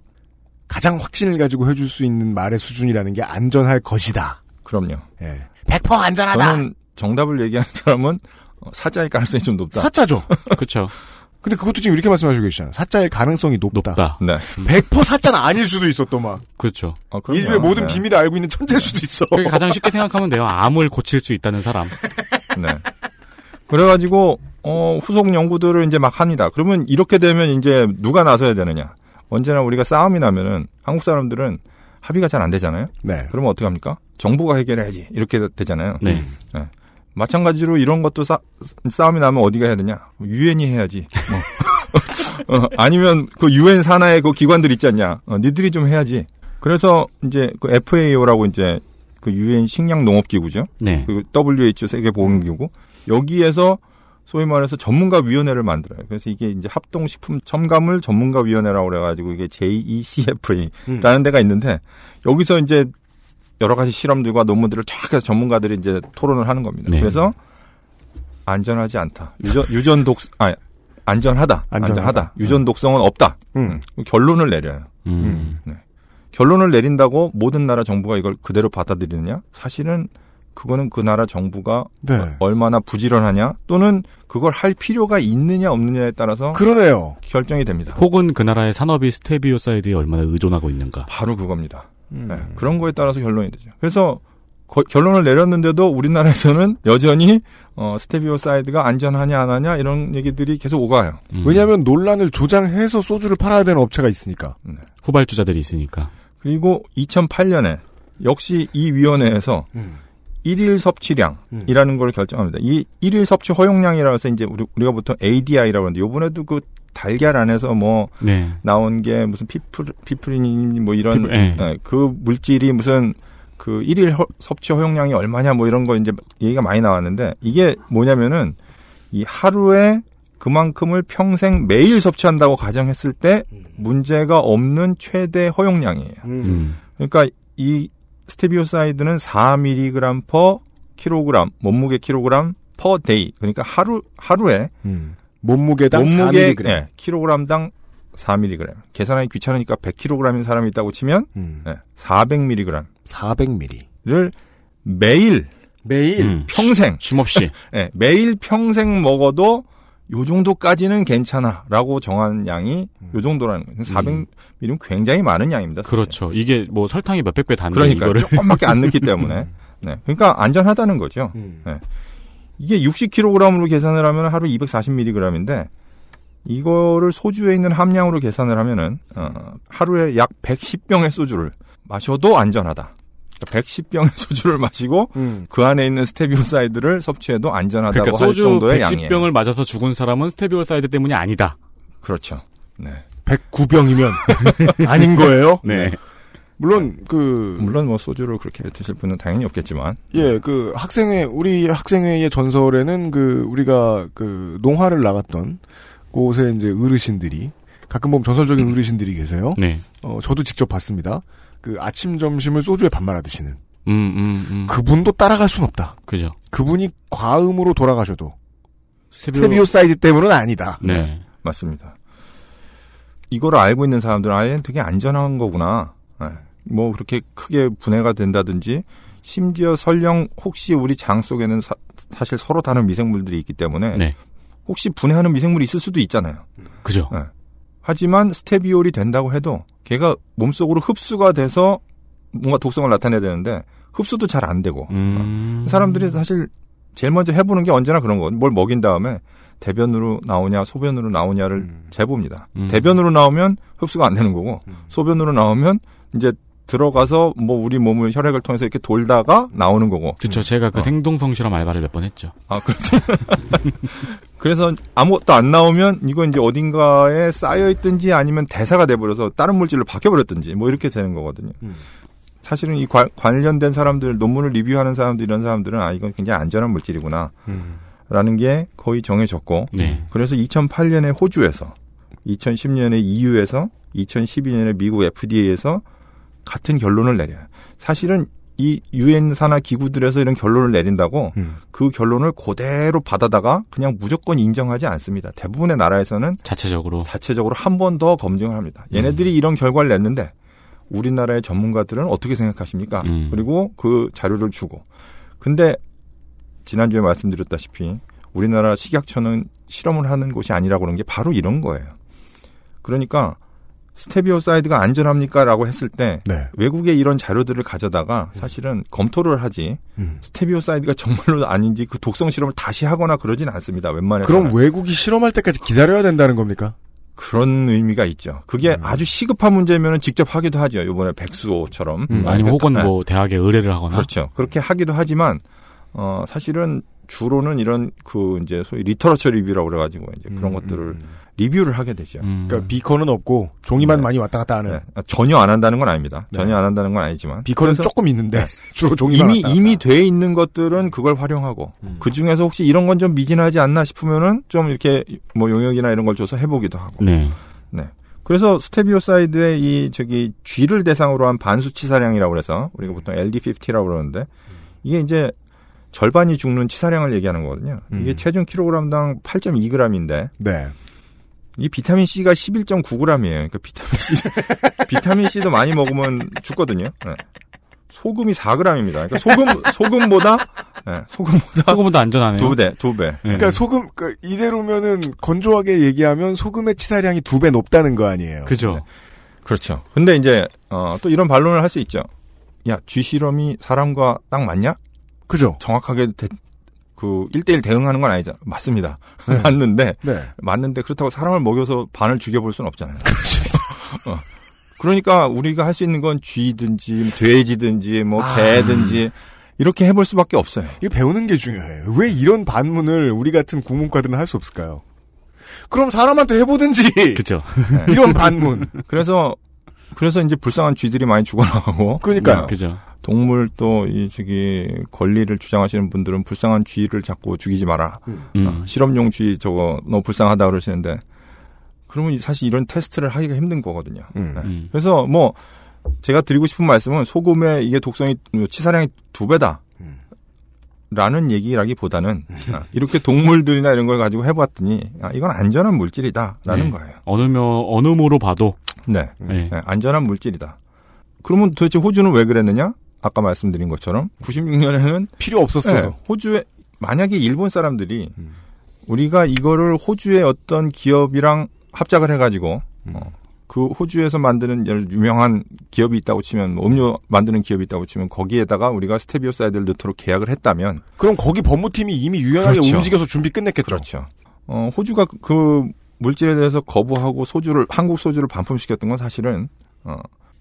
가장 확신을 가지고 해줄 수 있는 말의 수준이라는 게 안전할 것이다. 그럼요. 예. 100% 안전하다. 저는 정답을 얘기하는 사람은 어, 사자일 가능성이 좀 높다. 사자죠. 그렇죠. 근데 그것도 지금 이렇게 말씀하시고 계시잖아요. 사자의 가능성이 높다. 높다. 네. 100% 사자는 아닐 수도 있어, 또 막. 그렇죠. 어, 그럼요. 인류의 모든 네. 비밀을 알고 있는 천재일 수도 있어. 그게 가장 쉽게 생각하면 돼요. 암을 고칠 수 있다는 사람. 네. 그래가지고 어, 후속 연구들을 이제 막 합니다. 그러면 이렇게 되면 이제 누가 나서야 되느냐? 언제나 우리가 싸움이 나면은 한국 사람들은 합의가 잘 안 되잖아요. 네. 그러면 어떻게 합니까? 정부가 해결해야지 이렇게 되잖아요. 네. 네. 마찬가지로 이런 것도 싸, 싸움이 나면 어디가 해야 되냐? 유엔이 해야지. 뭐. 어, 아니면 그 유엔 산하의 그 기관들 있지 않냐? 어, 니들이 좀 해야지. 그래서 이제 그 FAO라고 이제 그 유엔 식량 농업 기구죠. 네. 그리고 WHO 세계 보건 기구 여기에서 소위 말해서 전문가 위원회를 만들어요. 그래서 이게 이제 합동식품 첨가물 전문가 위원회라고 그래가지고 이게 JECFA라는 데가 있는데 여기서 이제 여러 가지 실험들과 논문들을 쫙 해서 전문가들이 이제 토론을 하는 겁니다. 네. 그래서 안전하지 않다. 유전 유전 독 아, 안전하다. 안전하다. 안전하다. 유전 독성은 없다. 음. 결론을 내려요. 음. 결론을 내린다고 모든 나라 정부가 이걸 그대로 받아들이느냐? 사실은 그거는 그 나라 정부가 네. 얼마나 부지런하냐 또는 그걸 할 필요가 있느냐 없느냐에 따라서 그러네요. 결정이 됩니다. 혹은 그 나라의 산업이 스테비오사이드에 얼마나 의존하고 있는가. 바로 그겁니다. 음. 네, 그런 거에 따라서 결론이 되죠. 그래서 거- 결론을 내렸는데도 우리나라에서는 여전히 어, 스테비오사이드가 안전하냐 안 하냐 이런 얘기들이 계속 오가요. 음. 왜냐하면 논란을 조장해서 소주를 팔아야 되는 업체가 있으니까. 후발주자들이 있으니까. 그리고 2008년에 역시 이 위원회에서 음. 일일 섭취량이라는 걸 결정합니다. 이 일일 섭취 허용량이라고 해서 이제 우리, 우리가 보통 ADI라고 하는데 요번에도 그 달걀 안에서 뭐 네. 나온 게 무슨 피프 피프린 뭐 이런 피프- 예. 예, 그 물질이 무슨 그 일일 허- 섭취 허용량이 얼마냐 뭐 이런 거 이제 얘기가 많이 나왔는데 이게 뭐냐면은 이 하루에 그만큼을 평생 매일 섭취한다고 가정했을 때 문제가 없는 최대 허용량이에요. 음. 그러니까 이 스테비오사이드는 4mg per 킬로그램 몸무게 킬로그램 per day 그러니까 하루 하루에 음. 몸무게당 몸무게 4mg. 예, 킬로그램당 4mg. 계산하기 귀찮으니까 100kg인 사람이 있다고 치면 음. 예, 400mg를 400ml. 매일 매일 음. 평생 쉼 없이. 예, 매일 평생 먹어도 요 정도까지는 괜찮아라고 정한 양이 요 정도라는 거예요. 400ml는 굉장히 많은 양입니다. 사실. 그렇죠. 이게 뭐 설탕이 몇백 배 다는데 그러니까 이거를 조금밖에 안 넣기 때문에. 네. 그러니까 안전하다는 거죠. 음. 네. 이게 60kg으로 계산을 하면 하루 240mg인데 이거를 소주에 있는 함량으로 계산을 하면은 어, 하루에 약 110병의 소주를 마셔도 안전하다. 그러니까 110병의 소주를 마시고 음. 그 안에 있는 스테비오사이드를 섭취해도 안전하다고 그러니까 할 소주 정도의 양이에요. 110병을 마셔서 죽은 사람은 스테비오사이드 때문이 아니다. 그렇죠. 네. 109병이면 아닌 거예요? 네. 물론 그 물론 뭐 소주를 그렇게 드실 분은 당연히 없겠지만 예, 그 학생회 우리 학생회의 전설에는 그 우리가 그 농활을 나갔던 곳에 이제 어르신들이 가끔 보면 전설적인 어르신들이 계세요. 네. 어, 저도 직접 봤습니다. 그 아침 점심을 소주에 밥 말아 드시는 음, 음, 음. 그분도 따라갈 순 없다. 그죠. 그분이 과음으로 돌아가셔도 스테비오- 스테비오사이드 때문은 아니다. 네. 맞습니다. 이거를 알고 있는 사람들은 아 얘 되게 안전한 거구나. 예. 뭐 그렇게 크게 분해가 된다든지 심지어 설령 혹시 우리 장 속에는 사, 실 서로 다른 미생물들이 있기 때문에 네. 혹시 분해하는 미생물이 있을 수도 있잖아요. 그죠. 예. 하지만 스테비올이 된다고 해도 걔가 몸속으로 흡수가 돼서 뭔가 독성을 나타내야 되는데 흡수도 잘 안 되고 음. 사람들이 사실 제일 먼저 해보는 게 언제나 그런 거. 뭘 먹인 다음에 대변으로 나오냐 소변으로 나오냐를 음. 재봅니다. 음. 대변으로 나오면 흡수가 안 되는 거고 소변으로 나오면 이제 들어가서 뭐 우리 몸을 혈액을 통해서 이렇게 돌다가 나오는 거고. 그쵸. 제가 그 어. 생동성 실험 알바를 몇 번 했죠. 아 그렇죠. 그래서 아무것도 안 나오면 이거 이제 어딘가에 쌓여 있든지 아니면 대사가 돼버려서 다른 물질로 바뀌어버렸든지 뭐 이렇게 되는 거거든요. 음. 사실은 이 관, 관련된 사람들 논문을 리뷰하는 사람들 이런 사람들은 아 이건 굉장히 안전한 물질이구나. 음. 라는 게 거의 정해졌고 네. 그래서 2008년에 호주에서 2010년에 EU에서 2012년에 미국 FDA에서 같은 결론을 내려요. 사실은 이 유엔 산하 기구들에서 이런 결론을 내린다고 음. 그 결론을 그대로 받아다가 그냥 무조건 인정하지 않습니다. 대부분의 나라에서는 자체적으로. 자체적으로 한 번 더 검증을 합니다. 얘네들이 이런 결과를 냈는데 우리나라의 전문가들은 어떻게 생각하십니까? 음. 그리고 그 자료를 주고. 근데 지난주에 말씀드렸다시피 우리나라 식약처는 실험을 하는 곳이 아니라고 그런 게 바로 이런 거예요. 그러니까 스테비오사이드가 안전합니까? 라고 했을 때 네. 외국의 이런 자료들을 가져다가 사실은 검토를 하지 음. 스테비오사이드가 정말로 아닌지 그 독성 실험을 다시 하거나 그러진 않습니다. 웬만해서 그럼 외국이 실험할 때까지 기다려야 된다는 겁니까? 그런 의미가 있죠. 그게 아주 시급한 문제면 직접 하기도 하죠. 이번에 백수오처럼 음, 아니면 혹은 뭐 대학에 의뢰를 하거나. 그렇죠. 그렇게 하기도 하지만 어 사실은 주로는 이런 그 이제 소위 literature review라고 그래 가지고 이제 그런 음, 것들을 음. 리뷰를 하게 되죠. 음. 그러니까 비커는 없고 종이만 네. 많이 왔다 갔다 하는 네. 아, 전혀 안 한다는 건 아닙니다. 네. 전혀 안 한다는 건 아니지만 비커는 그래서 조금 있는데 주로 종이만 이미 왔다 갔다. 이미 돼 있는 것들은 그걸 활용하고 음. 그 중에서 혹시 이런 건 좀 미진하지 않나 싶으면은 좀 이렇게 뭐 용역이나 이런 걸 줘서 해보기도 하고. 네. 네. 그래서 스테비오사이드의 이 저기 쥐를 대상으로 한 반수 치사량이라고 그래서 우리가 보통 LD50라고 그러는데 이게 이제 절반이 죽는 치사량을 얘기하는 거거든요. 이게 음. 체중 킬로그램당 8.2g인데 네. 이 비타민 C가 11.9g이에요. 그러니까 비타민 C 비타민 C도 많이 먹으면 죽거든요. 네. 소금이 4g입니다. 그러니까 소금 소금보다 네, 소금보다 조금보다 안전하네요. 두 배, 두 배. 네. 그러니까 소금 그 이대로면은 건조하게 얘기하면 소금의 치사량이 두 배 높다는 거 아니에요. 그죠. 그렇죠. 근데 이제 어, 또 이런 반론을 할 수 있죠. 야, 쥐 실험이 사람과 딱 맞냐? 그죠? 정확하게 대, 그 1대1 대응하는 건 아니잖아. 맞습니다. 맞는데 네. 맞는데 그렇다고 사람을 먹여서 반을 죽여 볼 수는 없잖아요. 어. 그러니까 우리가 할 수 있는 건 쥐든지 돼지든지 뭐 아. 개든지 이렇게 해볼 수밖에 없어요. 이거 배우는 게 중요해요. 왜 이런 반문을 우리 같은 국문과들은 할 수 없을까요? 그럼 사람한테 해보든지 그죠. 이런 반문. 그래서 그래서 이제 불쌍한 쥐들이 많이 죽어나가고 그러니까요. 그죠. 동물 또 이 저기 권리를 주장하시는 분들은 불쌍한 쥐를 자꾸 죽이지 마라. 음. 어, 실험용 쥐 저거 너무 불쌍하다 그러시는데 그러면 사실 이런 테스트를 하기가 힘든 거거든요. 음. 네. 음. 그래서 뭐 제가 드리고 싶은 말씀은 소금의 이게 독성이 치사량이 두 배다. 음. 라는 얘기라기보다는 아, 이렇게 동물들이나 이런 걸 가지고 해봤더니 아, 이건 안전한 물질이다라는 네. 거예요. 어느 며 어느 모로 봐도 네. 네. 네, 안전한 물질이다. 그러면 도대체 호주는 왜 그랬느냐? 아까 말씀드린 것처럼 96년에는 필요 없었어서. 네, 호주에 만약에 일본 사람들이 음. 우리가 이거를 호주의 어떤 기업이랑 합작을 해가지고 음. 어, 그 호주에서 만드는 유명한 기업이 있다고 치면 뭐 음료 만드는 기업이 있다고 치면 거기에다가 우리가 스테비오사이드를 넣도록 계약을 했다면 그럼 거기 법무팀이 이미 유연하게 그렇죠. 움직여서 준비 끝냈겠죠. 그렇죠. 어, 호주가 그 물질에 대해서 거부하고 소주를 한국 소주를 반품시켰던 건 사실은 어,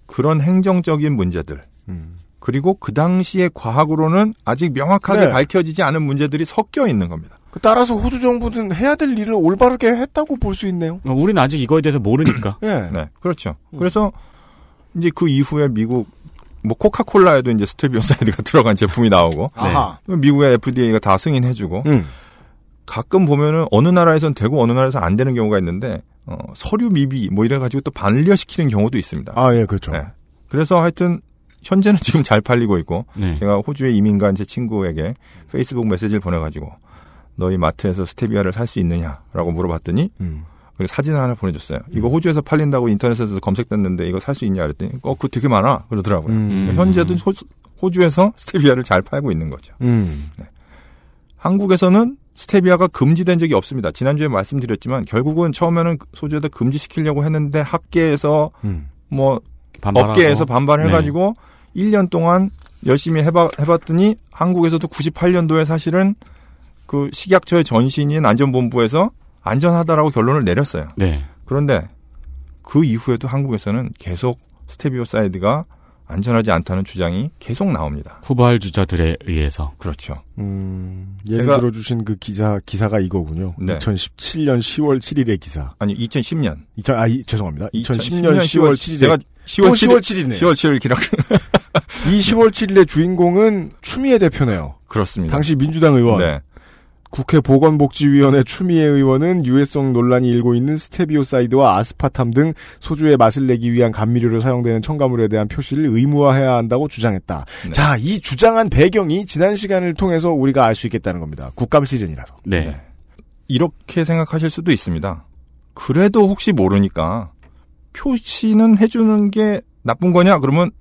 그런 행정적인 문제들 음. 그리고 그 당시의 과학으로는 아직 명확하게 네. 밝혀지지 않은 문제들이 섞여 있는 겁니다. 그 따라서 호주 정부는 해야 될 일을 올바르게 했다고 볼 수 있네요. 어, 우리는 아직 이거에 대해서 모르니까. 예. 네, 그렇죠. 그래서 이제 그 이후에 미국 뭐 코카콜라에도 이제 스테비오사이드가 들어간 제품이 나오고 아하. 미국의 FDA가 다 승인해주고 음. 가끔 보면은 어느 나라에선 되고 어느 나라에서 안 되는 경우가 있는데 어, 서류 미비 뭐 이래가지고 또 반려시키는 경우도 있습니다. 아, 예, 그렇죠. 네. 그래서 하여튼 현재는 지금 잘 팔리고 있고 네. 제가 호주에 이민 간 제 친구에게 페이스북 메시지를 보내가지고 너희 마트에서 스테비아를 살 수 있느냐라고 물어봤더니 음. 그리고 사진을 하나 보내줬어요. 이거 호주에서 팔린다고 인터넷에서 검색됐는데 이거 살 수 있냐 그랬더니 어 그거 되게 많아 그러더라고요. 음. 현재도 호, 주에서 스테비아를 잘 팔고 있는 거죠. 음. 한국에서는 스테비아가 금지된 적이 없습니다. 지난주에 말씀드렸지만 결국은 처음에는 소주에다 금지시키려고 했는데 학계에서 음. 뭐 반발하고. 업계에서 반발해가지고 1년 동안 열심히 해봐, 해봤더니 한국에서도 98년도에 사실은 그 식약처의 전신인 안전본부에서 안전하다라고 결론을 내렸어요. 네. 그런데 그 이후에도 한국에서는 계속 스테비오사이드가 안전하지 않다는 주장이 계속 나옵니다. 후발주자들에 의해서. 그렇죠. 음, 예를 제가- 들어주신 그 기사, 기사가 이거군요. 네. 2017년 10월 7일의 기사. 아니 2010년. 2000, 아, 이- 죄송합니다. 2010년 10월 7일에. 제가 10월 10월 7일, 7일이네요. 10월 7일 기록. 이 10월 7일의 주인공은 추미애 대표네요. 그렇습니다. 당시 민주당 의원. 네. 국회 보건복지위원회 추미애 의원은 유해성 논란이 일고 있는 스테비오사이드와 아스파탐 등 소주의 맛을 내기 위한 감미료로 사용되는 첨가물에 대한 표시를 의무화해야 한다고 주장했다. 네. 자, 이 주장한 배경이 지난 시간을 통해서 우리가 알 수 있겠다는 겁니다. 국감 시즌이라서. 네. 이렇게 생각하실 수도 있습니다. 그래도 혹시 모르니까 표시는 해주는 게 나쁜 거냐? 그러면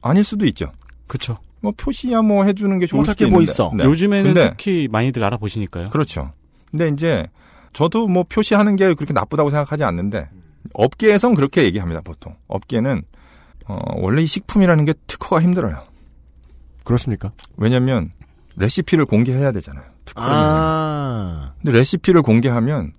아닐 수도 있죠. 그렇죠. 뭐 표시야 뭐 해주는 게 좋을 수도 게뭐 있는데. 있어. 네. 요즘에는 근데 특히 많이들 알아보시니까요. 그렇죠. 근데 이제 저도 뭐 표시하는 게 그렇게 나쁘다고 생각하지 않는데 업계에선 그렇게 얘기합니다. 보통 업계는 어, 원래 이 식품이라는 게 특허가 힘들어요. 그렇습니까? 왜냐하면 레시피를 공개해야 되잖아요. 특허를. 아. 근데 레시피를 공개하면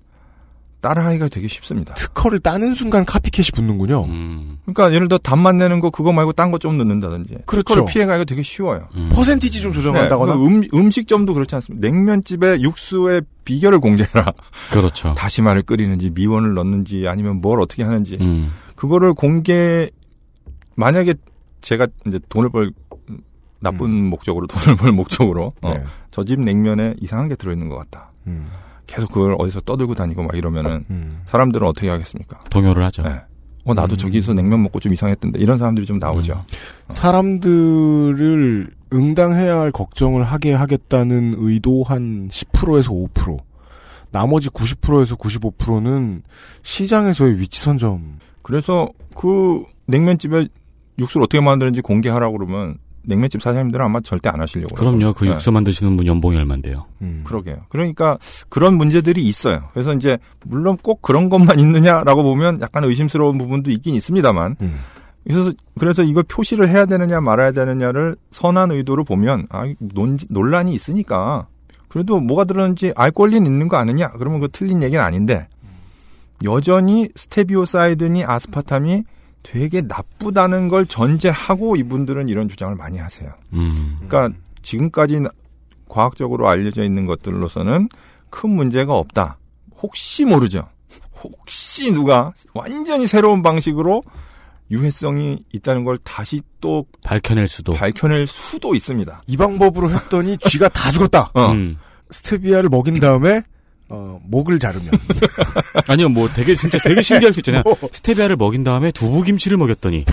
따라하기가 되게 쉽습니다. 특허를 따는 순간 카피캣이 붙는군요. 음. 그러니까 예를 들어 단맛 내는 거 그거 말고 딴 거 좀 넣는다든지. 그렇죠. 특허를 피해가기가 되게 쉬워요. 음. 퍼센티지 좀 조정한다거나. 네, 음, 음식점도 그렇지 않습니다. 냉면집에 육수의 비결을 공개해라. 그렇죠. 다시마를 끓이는지 미원을 넣는지 아니면 뭘 어떻게 하는지 음. 그거를 공개 만약에 제가 이제 돈을 벌 나쁜 목적으로 돈을 벌 목적으로 어, 네. 저집 냉면에 이상한 게 들어있는 것 같다. 음. 계속 그걸 어디서 떠들고 다니고 막 이러면은 음. 사람들은 어떻게 하겠습니까? 동요를 하죠. 네. 어 나도 음. 저기서 냉면 먹고 좀 이상했던데 이런 사람들이 좀 나오죠. 음. 사람들을 응당해야 할 걱정을 하게 하겠다는 의도 한 10%에서 5%. 나머지 90%에서 95%는 시장에서의 위치 선점. 그래서 그 냉면집에 육수를 어떻게 만드는지 공개하라고 그러면 냉면집 사장님들은 아마 절대 안 하시려고. 그럼요. 그 네. 육수 만드시는 분 연봉이 얼만데요. 음. 그러게요. 그러니까 그런 문제들이 있어요. 그래서 이제 물론 꼭 그런 것만 있느냐라고 보면 약간 의심스러운 부분도 있긴 있습니다만. 음. 그래서 그래서 이걸 표시를 해야 되느냐 말아야 되느냐를 선한 의도로 보면 아 논, 논란이 있으니까 그래도 뭐가 들었는지 알 권리는 있는 거 아니냐? 그러면 그 틀린 얘기는 아닌데 여전히 스테비오사이드니 아스파탐이 되게 나쁘다는 걸 전제하고 이분들은 이런 주장을 많이 하세요. 음. 그러니까 지금까지 나- 과학적으로 알려져 있는 것들로서는 큰 문제가 없다. 혹시 모르죠. 혹시 누가 완전히 새로운 방식으로 유해성이 있다는 걸 다시 또 밝혀낼 수도. 밝혀낼 수도 있습니다. 이 방법으로 했더니 쥐가 다 죽었다. 어. 음. 스테비아를 먹인 다음에 어, 목을 자르면. 아니요, 뭐 되게 진짜 되게 신기할 수 있잖아요. 뭐. 스테비아를 먹인 다음에 두부김치를 먹였더니.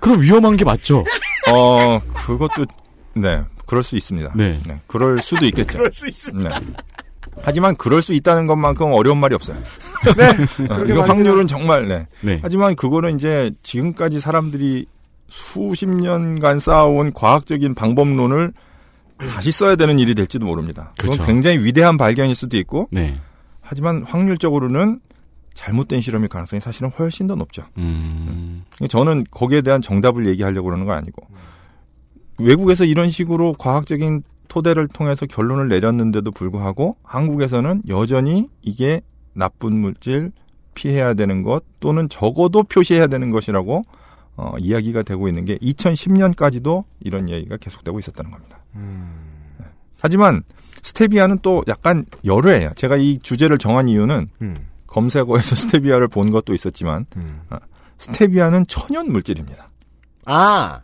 그럼 위험한 게 맞죠? 어, 그것도 네, 그럴 수 있습니다. 네. 그럴 수도 있겠죠. 그럴 수 있습니다. 네. 하지만 그럴 수 있다는 것만큼 어려운 말이 없어요. 네. 어, 말입니다. 확률은 정말 네. 네. 하지만 그거는 이제 지금까지 사람들이 수십 년간 쌓아온 과학적인 방법론을 다시 써야 되는 일이 될지도 모릅니다. 그건 그렇죠. 굉장히 위대한 발견일 수도 있고, 네. 하지만 확률적으로는 잘못된 실험일 가능성이 사실은 훨씬 더 높죠. 음. 저는 거기에 대한 정답을 얘기하려고 그러는 건 아니고, 외국에서 이런 식으로 과학적인 토대를 통해서 결론을 내렸는데도 불구하고 한국에서는 여전히 이게 나쁜 물질 피해야 되는 것 또는 적어도 표시해야 되는 것이라고 어, 이야기가 되고 있는 게 2010년까지도 이런 이야기가 계속되고 있었다는 겁니다. 네. 하지만 스테비아는 또 약간 여러해요. 제가 이 주제를 정한 이유는 음. 검색어에서 스테비아를 본 것도 있었지만 어, 스테비아는 천연 물질입니다. 아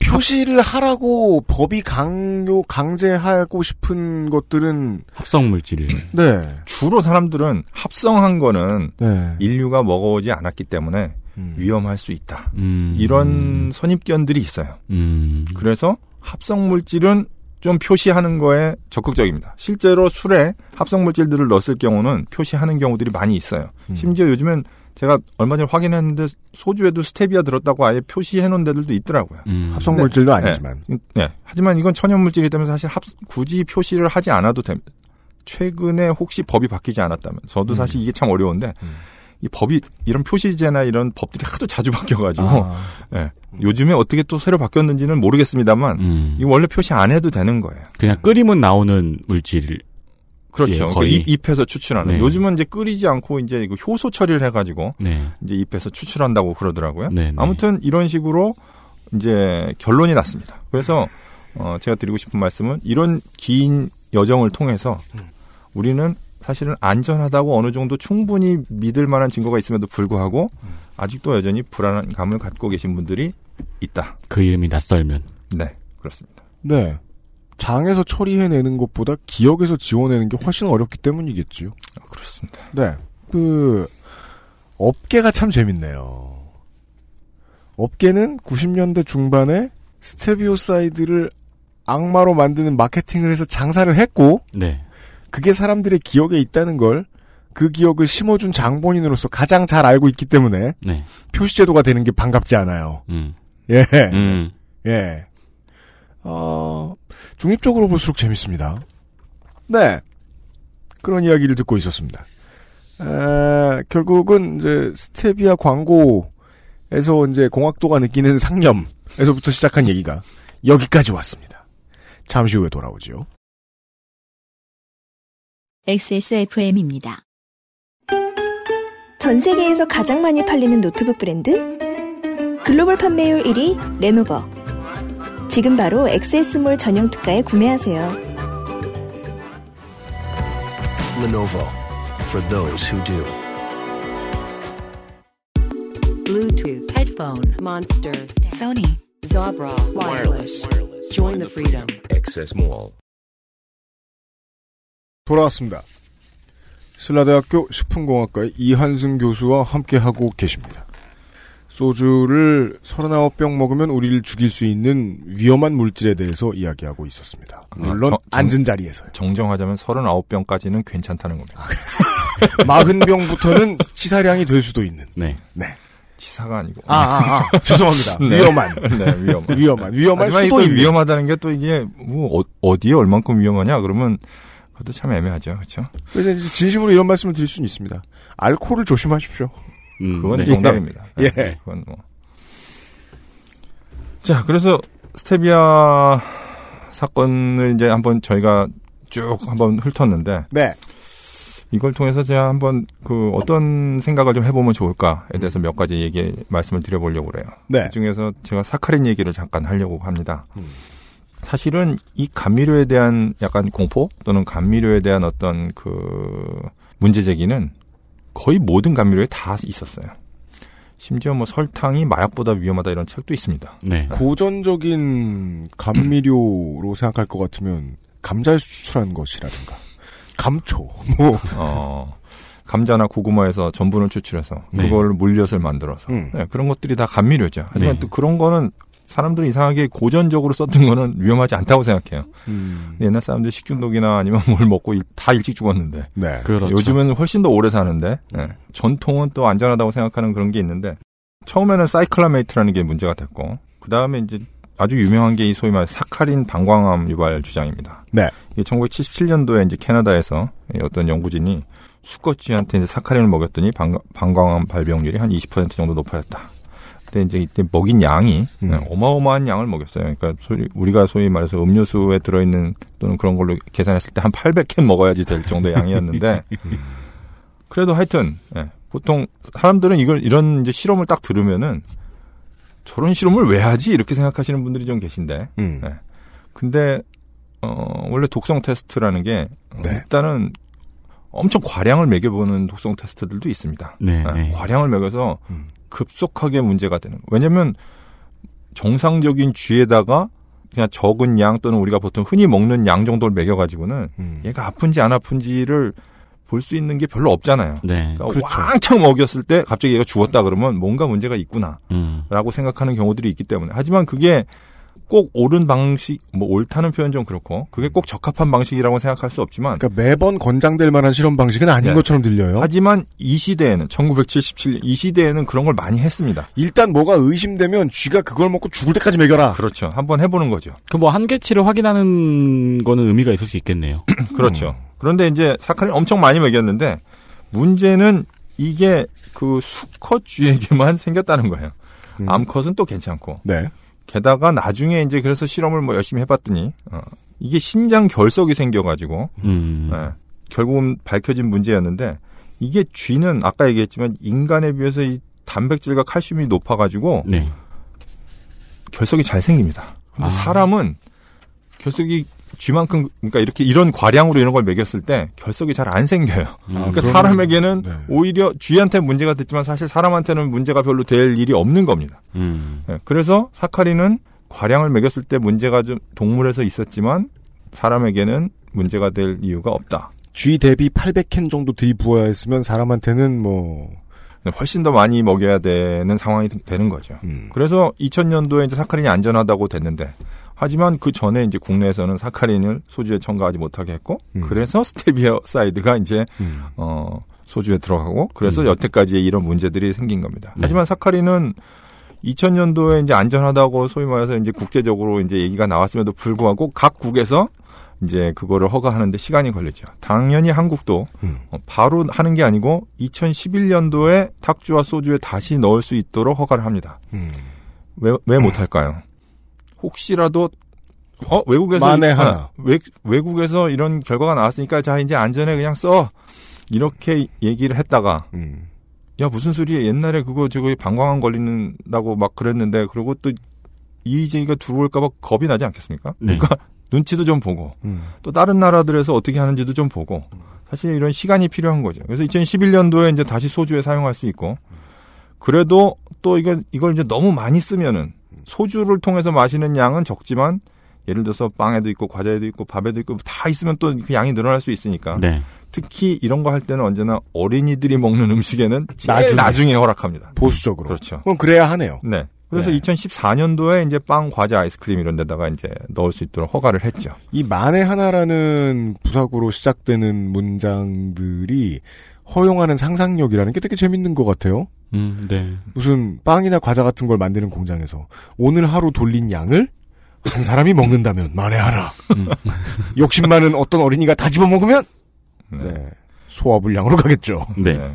표시를 하라고 법이 강요 강제하고 싶은 것들은 합성 물질이에요. 네. 주로 사람들은 합성한 거는 네. 인류가 먹어오지 않았기 때문에 음. 위험할 수 있다. 음. 이런 선입견들이 있어요. 음. 그래서 합성 물질은 좀 표시하는 거에 적극적입니다. 실제로 술에 합성 물질들을 넣었을 경우는 표시하는 경우들이 많이 있어요. 음. 심지어 요즘엔 제가 얼마 전에 확인했는데 소주에도 스테비아 들었다고 아예 표시해 놓은 데들도 있더라고요. 음. 합성 물질도 아니지만 네. 네. 하지만 이건 천연 물질이기 때문에 사실 합, 굳이 표시를 하지 않아도 됩니다. 최근에 혹시 법이 바뀌지 않았다면 저도 사실 이게 참 어려운데 음. 이 법이 이런 표시제나 이런 법들이 하도 자주 바뀌어가지고 아. 예. 요즘에 어떻게 또 새로 바뀌었는지는 모르겠습니다만 음. 이거 원래 표시 안 해도 되는 거예요. 그냥 끓이면 나오는 물질. 그렇죠. 예, 그러니까. 잎, 잎에서 추출하는. 네. 요즘은 이제 끓이지 않고 이제 이거 효소 처리를 해가지고 네. 이제 잎에서 추출한다고 그러더라고요. 네, 네. 아무튼 이런 식으로 이제 결론이 났습니다. 그래서 어, 제가 드리고 싶은 말씀은 이런 긴 여정을 통해서 우리는 사실은 안전하다고 어느 정도 충분히 믿을 만한 증거가 있음에도 불구하고 아직도 여전히 불안한 감을 갖고 계신 분들이 있다. 그 이름이 낯설면. 네, 그렇습니다. 네. 장에서 처리해내는 것보다 기억에서 지워내는 게 훨씬 어렵기 때문이겠지요. 그렇습니다. 네. 그, 업계가 참 재밌네요. 업계는 90년대 중반에 스테비오사이드를 악마로 만드는 마케팅을 해서 장사를 했고, 네. 그게 사람들의 기억에 있다는 걸, 그 기억을 심어준 장본인으로서 가장 잘 알고 있기 때문에, 네. 표시제도가 되는 게 반갑지 않아요. 음. 예. 음. 예. 어, 중립적으로 볼수록 재밌습니다. 네. 그런 이야기를 듣고 있었습니다. 에, 결국은 이제 스테비아 광고에서 이제 공학도가 느끼는 상념에서부터 시작한 얘기가 여기까지 왔습니다. 잠시 후에 돌아오죠. XSFM입니다. 전 세계에서 가장 많이 팔리는 노트북 브랜드? 글로벌 판매율 1위 레노버. 지금 바로 XS몰 전용 특가에 구매하세요. Lenovo for those who do. Bluetooth, headphone, Monster, Sony, Zabra, wireless. Join the freedom. Access Mall. 돌아왔습니다. 신라대학교 식품공학과의 이한승 교수와 함께하고 계십니다. 소주를 39병 먹으면 우리를 죽일 수 있는 위험한 물질에 대해서 이야기하고 있었습니다. 물론 정- 정- 앉은 자리에서요. 정정하자면 39병까지는 괜찮다는 겁니다. 40병부터는 치사량이 될 수도 있는. 네. 네. 치사가 아니고. 아, 아, 아. 죄송합니다. 네. 위험한. 네, 위험한. 위험한. 위험한 하지만 수도 또 있는. 위험하다는 게 또 이게 뭐 어, 디에 얼만큼 위험하냐 그러면 그것도 참 애매하죠. 그렇죠? 진심으로 이런 말씀을 드릴 수는 있습니다. 알코올을 조심하십시오. 음, 그건 네. 정답입니다. 예. 네, 그건 뭐. 자, 그래서 스테비아 사건을 이제 한번 저희가 쭉 한번 훑었는데 네. 이걸 통해서 제가 한번 그 어떤 생각을 좀 해보면 좋을까에 대해서 몇 가지 얘기 말씀을 드려보려고 그래요. 네. 그 중에서 제가 사카린 얘기를 잠깐 하려고 합니다. 음. 사실은 이 감미료에 대한 약간 공포 또는 감미료에 대한 어떤 그 문제 제기는 거의 모든 감미료에 다 있었어요. 심지어 뭐 설탕이 마약보다 위험하다 이런 책도 있습니다. 네. 고전적인 감미료로 생각할 것 같으면 감자에 수출한 것이라든가 감초 뭐 어, 감자나 고구마에서 전분을 추출해서 네. 그걸 물엿을 만들어서 음. 네, 그런 것들이 다 감미료죠. 하지만 네. 또 그런 거는 사람들이 이상하게 고전적으로 썼던 거는 위험하지 않다고 생각해요. 음. 옛날 사람들 식중독이나 아니면 뭘 먹고 일- 다 일찍 죽었는데 네. 그렇죠. 요즘은 훨씬 더 오래 사는데 네. 전통은 또 안전하다고 생각하는 그런 게 있는데 처음에는 사이클라메이트라는 게 문제가 됐고 그 다음에 이제 아주 유명한 게 이 소위 말해 사카린 방광암 유발 주장입니다. 네. 이게 1977년도에 이제 캐나다에서 이 어떤 연구진이 수컷쥐한테 이제 사카린을 먹였더니 방, 방광암 발병률이 한 20% 정도 높아졌다. 근데 이제 이때 먹인 양이 음. 네, 어마어마한 양을 먹였어요. 그러니까 소위, 우리가 소위 말해서 음료수에 들어있는 또는 그런 걸로 계산했을 때 한 800캔 먹어야지 될 정도의 양이었는데 그래도 하여튼 예, 보통 사람들은 이걸 이런 이제 실험을 딱 들으면은 저런 실험을 왜 하지 이렇게 생각하시는 분들이 좀 계신데 음. 네. 근데 어 원래 독성 테스트라는 게 어, 네. 일단은 엄청 과량을 매겨보는 독성 테스트들도 있습니다. 네, 네, 네. 과량을 매겨서 음. 급속하게 문제가 되는. 왜냐면 정상적인 쥐에다가 그냥 적은 양 또는 우리가 보통 흔히 먹는 양 정도를 매겨가지고는 음. 얘가 아픈지 안 아픈지를 볼 수 있는 게 별로 없잖아요. 네. 그러니까 그렇죠. 왕창 먹였을 때 갑자기 얘가 죽었다 그러면 뭔가 문제가 있구나. 음. 라고 생각하는 경우들이 있기 때문에. 하지만 그게 꼭 옳은 방식, 뭐 옳다는 표현 좀 그렇고, 그게 꼭 적합한 방식이라고 생각할 수 없지만, 그러니까 매번 권장될 만한 실험 방식은 아닌 네. 것처럼 들려요. 하지만 이 시대에는, 1977년, 이 시대에는 그런 걸 많이 했습니다. 일단 뭐가 의심되면 쥐가 그걸 먹고 죽을 때까지 먹여라. 그렇죠. 한번 해보는 거죠. 그 뭐 한계치를 확인하는 거는 의미가 있을 수 있겠네요. 그렇죠. 그런데 이제 사카린 엄청 많이 먹였는데, 문제는 이게 그 수컷 쥐에게만 생겼다는 거예요. 음. 암컷은 또 괜찮고. 네. 게다가 나중에 이제 그래서 실험을 뭐 열심히 해봤더니, 어, 이게 신장 결석이 생겨가지고, 음. 예, 결국은 밝혀진 문제였는데 이게 쥐는 아까 얘기했지만 인간에 비해서 이 단백질과 칼슘이 높아가지고 네. 결석이 잘 생깁니다. 근데 아. 사람은 결석이 쥐만큼 그러니까 이렇게 이런 과량으로 이런 걸 먹였을 때 결석이 잘 안 생겨요. 그러니까 그러면- 사람에게는 네. 오히려 쥐한테 문제가 됐지만 사실 사람한테는 문제가 별로 될 일이 없는 겁니다. 음. 예, 그래서 사카린은 과량을 먹였을 때 문제가 좀 동물에서 있었지만 사람에게는 문제가 될 이유가 없다. 쥐 대비 800캔 정도 들이부어야 했으면 사람한테는 뭐 훨씬 더 많이 먹여야 되는 상황이 되는 거죠. 음. 그래서 2000년도에 이제 사카린이 안전하다고 됐는데 하지만 그 전에 이제 국내에서는 사카린을 소주에 첨가하지 못하게 했고 음. 그래서 스테비오사이드가 이제 음. 어 소주에 들어가고 그래서 음. 여태까지 이런 문제들이 생긴 겁니다. 네. 하지만 사카린은 2000년도에 이제 안전하다고 소위 말해서 이제 국제적으로 이제 얘기가 나왔음에도 불구하고 각 국에서 이제 그거를 허가하는데 시간이 걸리죠. 당연히 한국도 음. 어, 바로 하는 게 아니고 2011년도에 탁주와 소주에 다시 넣을 수 있도록 허가를 합니다. 음. 왜, 왜 못할까요? 혹시라도, 어, 외국에서. 만에 이- 하나. 아, 외, 외국에서 이런 결과가 나왔으니까 자, 이제 안전에 그냥 써. 이렇게 얘기를 했다가, 음. 야, 무슨 소리야. 옛날에 그거 저거 방광암 걸리는다고 막 그랬는데, 그리고 또 이의제기가 들어올까봐 겁이 나지 않겠습니까? 네. 그러니까 눈치도 좀 보고, 음. 또 다른 나라들에서 어떻게 하는지도 좀 보고, 사실 이런 시간이 필요한 거죠. 그래서 2011년도에 이제 다시 소주에 사용할 수 있고, 그래도 또 이거, 이걸 이제 너무 많이 쓰면은, 소주를 통해서 마시는 양은 적지만, 예를 들어서 빵에도 있고, 과자에도 있고, 밥에도 있고, 다 있으면 또 그 양이 늘어날 수 있으니까. 네. 특히 이런 거 할 때는 언제나 어린이들이 먹는 음식에는 제일 나중에. 나중에, 허락합니다. 보수적으로. 그렇죠. 그럼 그래야 하네요. 네. 그래서 네. 2014년도에 이제 빵, 과자, 아이스크림 이런 데다가 이제 넣을 수 있도록 허가를 했죠. 이 만에 하나라는 부사구로 시작되는 문장들이 허용하는 상상력이라는 게 되게 재밌는 것 같아요. 음, 네. 무슨 빵이나 과자 같은 걸 만드는 공장에서 오늘 하루 돌린 양을 한 사람이 먹는다면 만에 하나. 욕심 많은 어떤 어린이가 다 집어 먹으면 네. 네. 소화불량으로 가겠죠. 네. 네.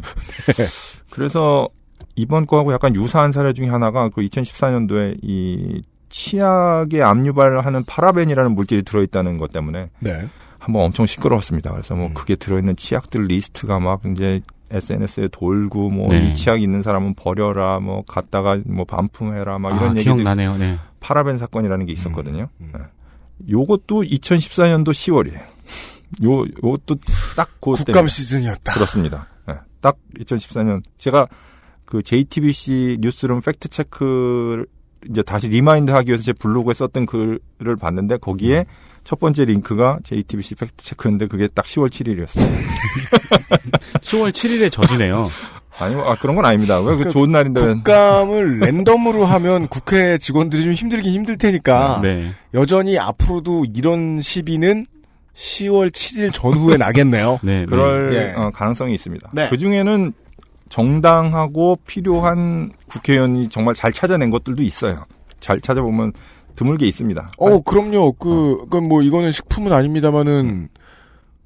그래서 이번 거하고 약간 유사한 사례 중에 하나가 그 2014년도에 이 치약에 암유발하는 파라벤이라는 물질이 들어있다는 것 때문에 네. 한번 엄청 시끄러웠습니다. 그래서 뭐 음. 그게 들어있는 치약들 리스트가 막 이제 SNS에 돌고 뭐이 네. 치약 있는 사람은 버려라 뭐 갖다가 뭐 반품해라 막 이런 아, 얘기들이 기억나네요. 네. 파라벤 사건이라는 게 있었거든요. 음. 네. 요것도 2014년도 10월이에요. 요 요것도 딱그 국감 시즌이었다. 그렇습니다. 네, 딱 2014년 제가 그 JTBC 뉴스룸 fact check를 이제 다시 remind 하기 위해서 제 블로그에 썼던 글을 봤는데 거기에 첫 번째 링크가 JTBC fact check인데 그게 딱 10월 7일이었어요. 10월 7일에 저지네요. 아니요, 아 그런 건 아닙니다. 왜 그 좋은 날인데 왜- 국감을 랜덤으로 하면 국회 직원들이 좀 힘들긴 힘들 테니까 네. 여전히 앞으로도 이런 시비는 10월 7일 전후에 나겠네요. 네. 그럴 예. 어, 가능성이 있습니다. 네. 그 중에는 정당하고 필요한 국회의원이 정말 잘 찾아낸 것들도 있어요. 잘 찾아보면 드물게 있습니다. 어, 그럼요. 그, 그건 뭐, 이거는 식품은 아닙니다만은,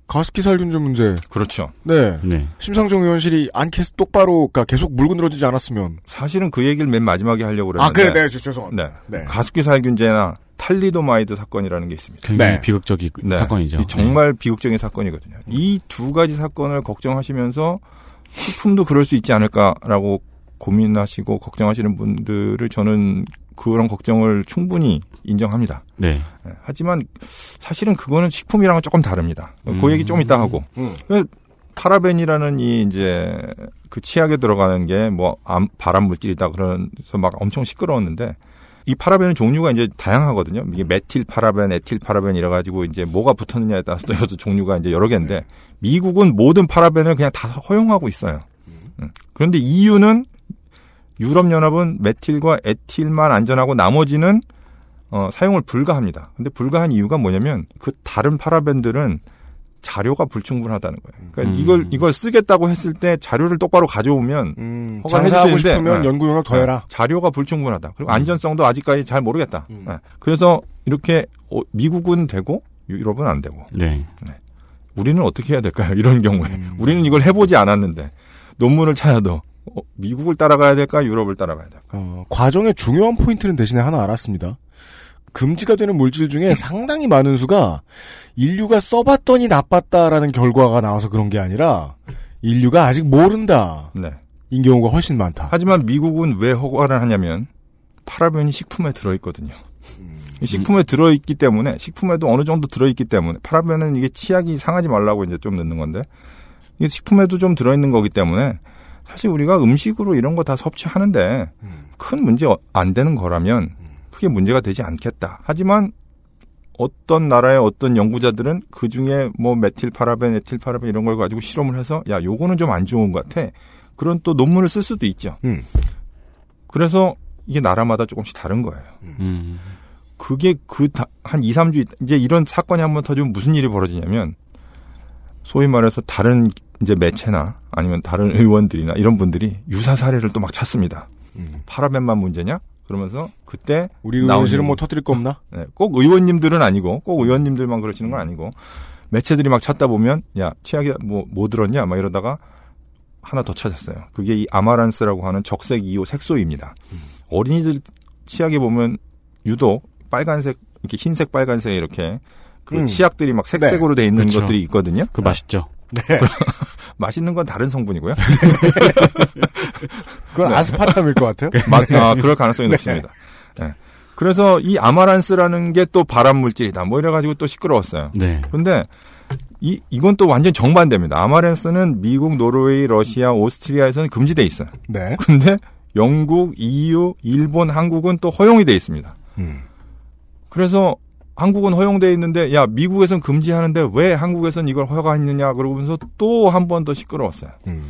가습기 살균제 문제. 그렇죠. 네. 네. 심상정 의원실이 안캐 똑바로, 그러니까 계속 물고 늘어지지 않았으면. 사실은 그 얘기를 맨 마지막에 하려고 아, 그랬는데. 그래, 네, 저- 죄송합니다. 네. 네. 가습기 살균제나 탈리도마이드 사건이라는 게 있습니다. 굉장히 네. 비극적인 네. 사건이죠. 이 정말 비극적인 사건이거든요. 이 두 가지 사건을 걱정하시면서 식품도 그럴 수 있지 않을까라고 고민하시고 걱정하시는 분들을 저는 그런 걱정을 충분히 인정합니다. 네. 네, 하지만 사실은 그거는 식품이랑은 조금 다릅니다. 음. 그 얘기 좀 이따 하고. 음. 그 파라벤이라는 이 이제 그 치약에 들어가는 게 뭐 발암 물질이다 그러면서 막 엄청 시끄러웠는데 이 파라벤은 종류가 이제 다양하거든요. 이게 메틸 파라벤, 에틸 파라벤 이래 가지고 이제 뭐가 붙었느냐에 따라서 또 이것도 종류가 이제 여러 개인데 미국은 모든 파라벤을 그냥 다 허용하고 있어요. 음. 그런데 EU는 유럽 연합은 메틸과 에틸만 안전하고 나머지는 어, 사용을 불가합니다. 근데 불가한 이유가 뭐냐면 그 다른 파라벤들은 자료가 불충분하다는 거예요. 그러니까 음. 이걸 이걸 쓰겠다고 했을 때 자료를 똑바로 가져오면 음, 해주시는데, 싶으면 네. 연구 용역 더 해라. 네, 자료가 불충분하다. 그리고 음. 안전성도 아직까지 잘 모르겠다. 음. 네. 그래서 이렇게 어, 미국은 되고 유럽은 안 되고 네. 우리는 어떻게 해야 될까요? 이런 경우에 음. 우리는 이걸 해보지 않았는데 논문을 찾아도 어, 미국을 따라가야 될까 유럽을 따라가야 될까? 어, 과정의 중요한 포인트는 대신에 하나 알았습니다. 금지가 되는 물질 중에 상당히 많은 수가 인류가 써봤더니 나빴다라는 결과가 나와서 그런 게 아니라 인류가 아직 모른다. 네. 인 경우가 훨씬 많다. 하지만 미국은 왜 허가를 하냐면 파라벤이 식품에 들어있거든요. 이 식품에 들어있기 때문에 식품에도 어느 정도 들어있기 때문에 파라벤은 이게 치약이 상하지 말라고 이제 좀 넣는 건데 이게 식품에도 좀 들어있는 거기 때문에 사실 우리가 음식으로 이런 거 다 섭취하는데 큰 문제 안 되는 거라면 크게 문제가 되지 않겠다. 하지만 어떤 나라의 어떤 연구자들은 그 중에 뭐 메틸 파라벤, 에틸 파라벤 이런 걸 가지고 실험을 해서 야 요거는 좀 안 좋은 것 같아. 그런 또 논문을 쓸 수도 있죠. 음. 그래서 이게 나라마다 조금씩 다른 거예요. 음. 그게 그 한 2, 3주 있- 이제 이런 사건이 한 번 터지면 무슨 일이 벌어지냐면 소위 말해서 다른 이제 매체나 아니면 다른 의원들이나 이런 분들이 유사 사례를 또 막 찾습니다. 음. 파라벤만 문제냐? 그러면서 그때 우리 나오는 의원실은 뭐 터뜨릴 거 없나? 네, 꼭 의원님들은 아니고 꼭 의원님들만 그러시는 건 아니고 매체들이 막 찾다 보면 야 치약이 뭐뭐 들었냐 막 이러다가 하나 더 찾았어요. 그게 이 아마란스라고 하는 적색 2호 색소입니다. 어린이들 치약에 보면 유독 빨간색 이렇게 흰색 빨간색 이렇게 그 음. 치약들이 막 색색으로 돼 있는 그렇죠. 것들이 있거든요. 그 맛있죠. 네. 맛있는 건 다른 성분이고요. 그건 네. 아스파탐일 것 같아요. 마- 아, 그럴 가능성이 높습니다. 네. 그래서 이 아마란스라는 게 또 발암 물질이다. 뭐 이래가지고 또 시끄러웠어요. 네. 근데 이 이건 또 완전 정반대입니다. 아마란스는 미국, 노르웨이, 러시아, 오스트리아에서는 금지돼 있어요. 네. 근데 영국, EU, 일본, 한국은 또 허용이 돼 있습니다. 음. 그래서 한국은 허용돼 있는데 야 미국에선 금지하는데 왜 한국에선 이걸 허가했느냐 그러면서 또 한 번 더 시끄러웠어요. 음.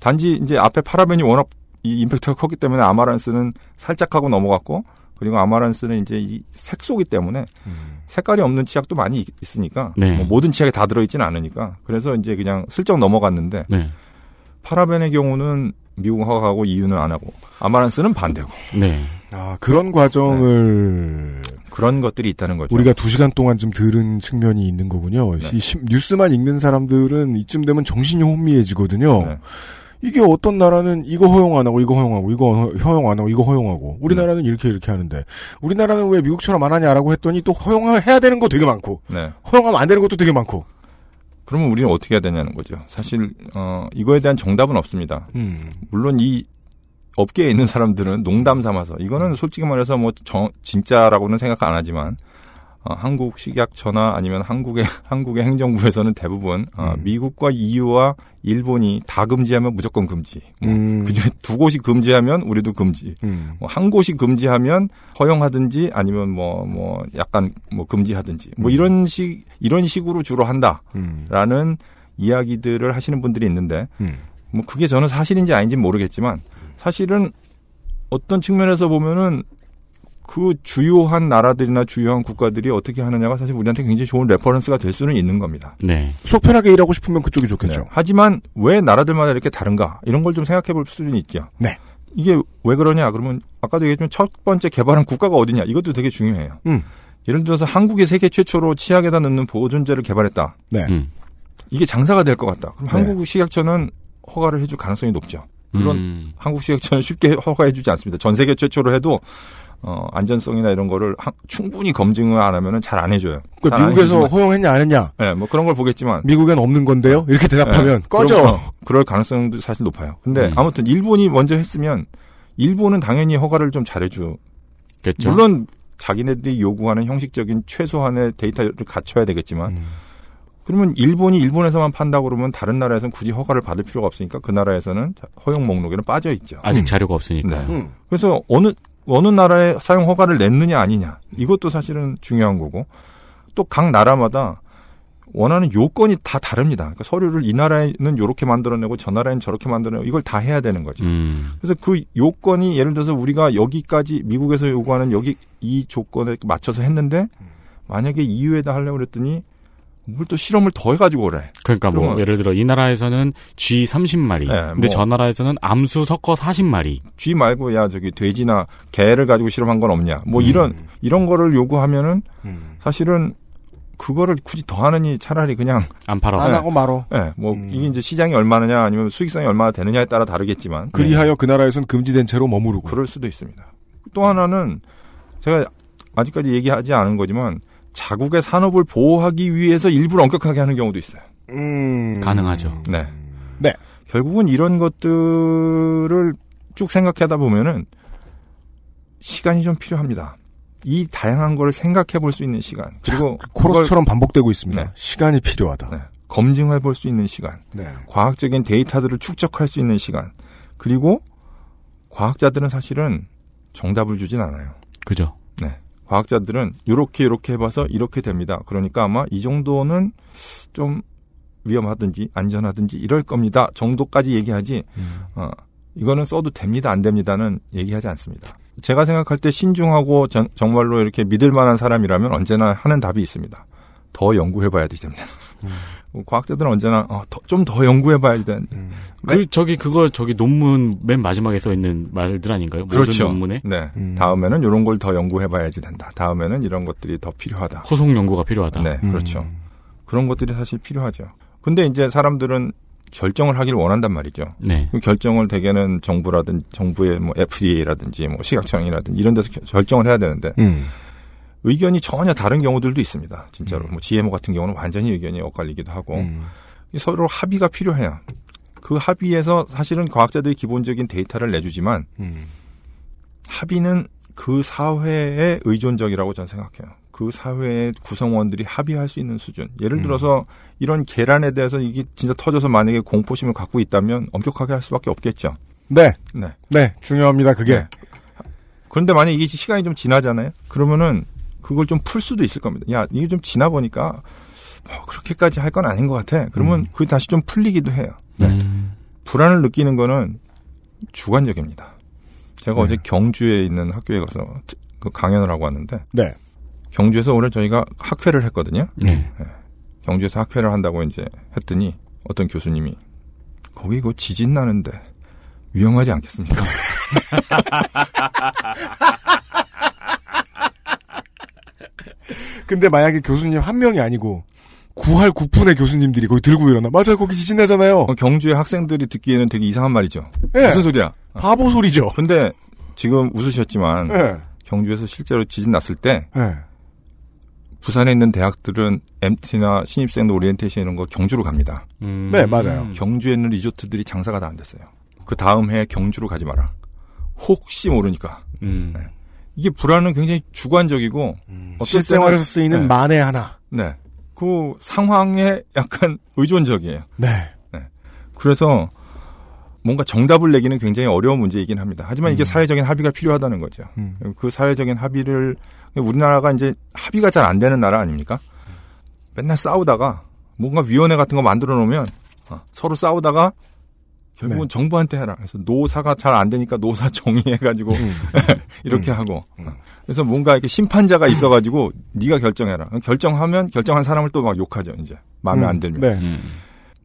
단지 이제 앞에 파라벤이 워낙 이 임팩트가 컸기 때문에 아마란스는 살짝 하고 넘어갔고 그리고 아마란스는 이제 이 색소기 때문에 음. 색깔이 없는 치약도 많이 있- 있으니까 네. 뭐 모든 치약에 다 들어있지는 않으니까 그래서 이제 그냥 슬쩍 넘어갔는데 네. 파라벤의 경우는 미국 허가하고 EU는 안 하고 아마란스는 반대고 네. 아, 그런 과정을 그런 것들이 있다는 거죠. 우리가 두 시간 동안 좀 들은 측면이 있는 거군요. 네. 이 심- 뉴스만 읽는 사람들은 이쯤 되면 정신이 혼미해지거든요. 네. 이게 어떤 나라는 이거 허용 안 하고 이거 허용하고 이거 허- 허용 안 하고 이거 허용하고 네. 우리나라는 이렇게 이렇게 하는데 우리나라는 왜 미국처럼 안 하냐라고 했더니 또 허용해야 되는 거 되게 많고 네. 허용하면 안 되는 것도 되게 많고. 그러면 우리는 어떻게 해야 되냐는 거죠. 사실 어 이거에 대한 정답은 없습니다. 음. 물론 이 업계에 있는 사람들은 농담 삼아서 이거는 솔직히 말해서 뭐 정- 진짜라고는 생각 안 하지만 어, 한국 식약처나 아니면 한국의 한국의 행정부에서는 대부분 어, 음. 미국과 EU와 일본이 다 금지하면 무조건 금지. 뭐 음. 그중에 두 곳이 금지하면 우리도 금지. 음. 뭐 한 곳이 금지하면 허용하든지 아니면 뭐뭐 약간 뭐 금지하든지 뭐 음. 이런 식 이런 식으로 주로 한다라는 음. 이야기들을 하시는 분들이 있는데 음. 뭐 그게 저는 사실인지 아닌지 는 모르겠지만 사실은 어떤 측면에서 보면은 그 주요한 나라들이나 주요한 국가들이 어떻게 하느냐가 사실 우리한테 굉장히 좋은 reference가 될 수는 있는 겁니다. 네. 속 편하게 일하고 싶으면 그쪽이 좋겠죠. 네. 하지만 왜 나라들마다 이렇게 다른가 이런 걸 좀 생각해 볼 수는 있죠. 네. 이게 왜 그러냐 그러면 아까도 얘기했지만 첫 번째 개발한 국가가 어디냐 이것도 되게 중요해요. 음. 예를 들어서 한국이 세계 최초로 치약에다 넣는 보존제를 개발했다. 네. 음. 이게 장사가 될 것 같다. 그럼 네. 한국 식약처는 허가를 해줄 가능성이 높죠. 물론 음. 한국 식약처는 쉽게 허가해주지 않습니다. 전 세계 최초로 해도 어, 안전성이나 이런 거를 하- 충분히 검증을 안 하면은 잘 안 해줘요. 그 잘안 미국에서 해주지만- 허용했냐 안 했냐? 네, 뭐 그런 걸 보겠지만 미국엔 없는 건데요. 이렇게 대답하면 네, 꺼져. 그럼, 어, 그럴 가능성도 사실 높아요. 근데 음. 아무튼 일본이 먼저 했으면 일본은 당연히 허가를 좀 잘해주. 겠죠. 물론 자기네들이 요구하는 형식적인 최소한의 데이터를 갖춰야 되겠지만 음. 그러면 일본이 일본에서만 판다 그러면 다른 나라에서는 굳이 허가를 받을 필요가 없으니까 그 나라에서는 자- 허용 목록에는 빠져 있죠. 아직 음. 자료가 없으니까요. 네. 그래서 어느 어느 나라에 사용 허가를 냈느냐 아니냐 이것도 사실은 중요한 거고 또 각 나라마다 원하는 요건이 다 다릅니다. 그러니까 서류를 이 나라에는 이렇게 만들어내고 저 나라에는 저렇게 만들어내고 이걸 다 해야 되는 거죠. 음. 그래서 그 요건이 예를 들어서 우리가 여기까지 미국에서 요구하는 여기 이 조건에 맞춰서 했는데 만약에 EU에다 하려고 그랬더니 뭘 또 실험을 더 해가지고 오래. 그러니까 뭐 그러면- 예를 들어 이 나라에서는 G 30마리, 네, 근데 뭐- 저 나라에서는 암수 섞어 40마리. 쥐 말고 야 저기 돼지나 개를 가지고 실험한 건 없냐. 뭐 음. 이런 이런 거를 요구하면은 음. 사실은 그거를 굳이 더 하느니 차라리 그냥 안 팔아. 안 네. 하고 말어. 예, 뭐 음. 이게 이제 시장이 얼마느냐 아니면 수익성이 얼마나 되느냐에 따라 다르겠지만 그리하여 그 나라에선 금지된 채로 머무르고. 그럴 수도 있습니다. 또 하나는 제가 아직까지 얘기하지 않은 거지만 자국의 산업을 보호하기 위해서 일부러 엄격하게 하는 경우도 있어요. 음. 가능하죠. 네. 네. 결국은 이런 것들을 쭉 생각하다 보면은 시간이 좀 필요합니다. 이 다양한 거를 생각해 볼 수 있는 시간. 그리고 코러스처럼 반복되고 있습니다. 네. 시간이 필요하다. 네. 검증해 볼 수 있는 시간. 네. 과학적인 데이터들을 축적할 수 있는 시간. 그리고 과학자들은 사실은 정답을 주진 않아요. 그죠. 네. 과학자들은 이렇게 이렇게 해봐서 이렇게 됩니다. 그러니까 아마 이 정도는 좀 위험하든지 안전하든지 이럴 겁니다. 정도까지 얘기하지. 어, 이거는 써도 됩니다. 안 됩니다는 얘기하지 않습니다. 제가 생각할 때 신중하고 정, 정말로 이렇게 믿을 만한 사람이라면 언제나 하는 답이 있습니다. 더 연구해봐야 되잖아요. 뭐 과학자들은 언제나 어, 좀더 연구해봐야 되는데. 그 저기 그거 저기 논문 맨 마지막에 써 있는 말들 아닌가요? 그렇죠. 논문에 네. 음. 다음에는 이런 걸 더 연구해봐야지 된다. 다음에는 이런 것들이 더 필요하다. 후속 연구가 필요하다. 네, 음. 그렇죠. 그런 것들이 사실 필요하죠. 근데 이제 사람들은 결정을 하기를 원한단 말이죠. 네. 그 결정을 대개는 정부라든 정부의 뭐 FDA라든지 뭐 시각청이라든지 이런 데서 겨- 결정을 해야 되는데 음. 의견이 전혀 다른 경우들도 있습니다. 진짜로 음. 뭐 GMO 같은 경우는 완전히 의견이 엇갈리기도 하고 음. 이 서로 합의가 필요해요. 그 합의에서 사실은 과학자들이 기본적인 데이터를 내주지만 음. 합의는 그 사회의 의존적이라고 저는 생각해요. 그 사회의 구성원들이 합의할 수 있는 수준. 예를 음. 들어서 이런 계란에 대해서 이게 진짜 터져서 만약에 공포심을 갖고 있다면 엄격하게 할 수밖에 없겠죠. 네. 네. 네. 중요합니다. 그게. 네. 그런데 만약 이게 시간이 좀 지나잖아요. 그러면은 그걸 좀 풀 수도 있을 겁니다. 야, 이게 좀 지나 보니까 뭐 그렇게까지 할 건 아닌 것 같아. 그러면 음. 그게 다시 좀 풀리기도 해요. 음. 불안을 느끼는 거는 주관적입니다. 제가 네. 어제 경주에 있는 학교에 가서 트- 그 강연을 하고 왔는데 네. 경주에서 오늘 저희가 학회를 했거든요. 네. 경주에서 학회를 한다고 이제 했더니 어떤 교수님이 거기 그 지진 나는데 위험하지 않겠습니까? 근데 만약에 교수님 한 명이 아니고 구할 구푼의 교수님들이 거기 들고 일어나. 맞아요. 거기 지진 나잖아요. 어, 경주의 학생들이 듣기에는 되게 이상한 말이죠. 예. 무슨 소리야? 바보 소리죠. 근데 지금 웃으셨지만 예. 경주에서 실제로 지진 났을 때 예. 부산에 있는 대학들은 MT나 신입생들 오리엔테이션 이런 거 경주로 갑니다. 음. 네, 맞아요. 경주에 있는 리조트들이 장사가 다 안 됐어요. 그 다음 해에 경주로 가지 마라. 혹시 모르니까. 음. 이게 불안은 굉장히 주관적이고 어떤 실생활에서 쓰이는 네. 만에 하나. 네. 그 상황에 약간 의존적이에요. 네. 그래서 뭔가 정답을 내기는 굉장히 어려운 문제이긴 합니다. 하지만 이게 음. 사회적인 합의가 필요하다는 거죠. 음. 그 사회적인 합의를 우리나라가 이제 합의가 잘 안 되는 나라 아닙니까? 맨날 싸우다가 뭔가 위원회 같은 거 만들어 놓으면 어, 서로 싸우다가 결국은 네. 정부한테 해라. 그래서 노사가 잘 안 되니까 노사 정의해가지고 음. 이렇게 하고 어. 그래서 뭔가 이렇게 심판자가 있어가지고 네가 결정해라. 결정하면 결정한 사람을 또 막 욕하죠. 이제 마음에 음. 안 들면. 네. 음.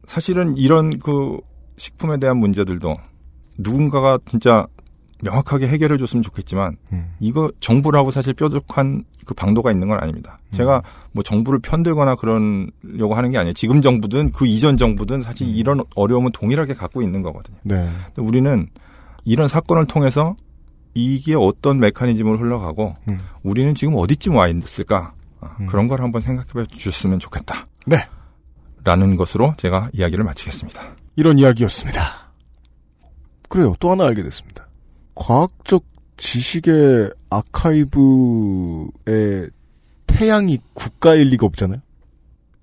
사실은 이런 그 식품에 대한 문제들도 누군가가 진짜 명확하게 해결해 줬으면 좋겠지만 이거 정부라고 사실 뾰족한 그 방도가 있는 건 아닙니다. 제가 뭐 정부를 편들거나 그러려고 하는 게 아니에요. 지금 정부든 그 이전 정부든 사실 이런 어려움은 동일하게 갖고 있는 거거든요. 네. 근데 우리는 이런 사건을 통해서 이게 어떤 메커니즘으로 흘러가고 음. 우리는 지금 어디쯤 와 있을까 아, 그런 걸 한번 생각해 주셨으면 좋겠다. 네. 라는 것으로 제가 이야기를 마치겠습니다. 이런 이야기였습니다. 그래요. 또 하나 알게 됐습니다. 과학적 지식의 아카이브의 태양이 국가일 리가 없잖아요.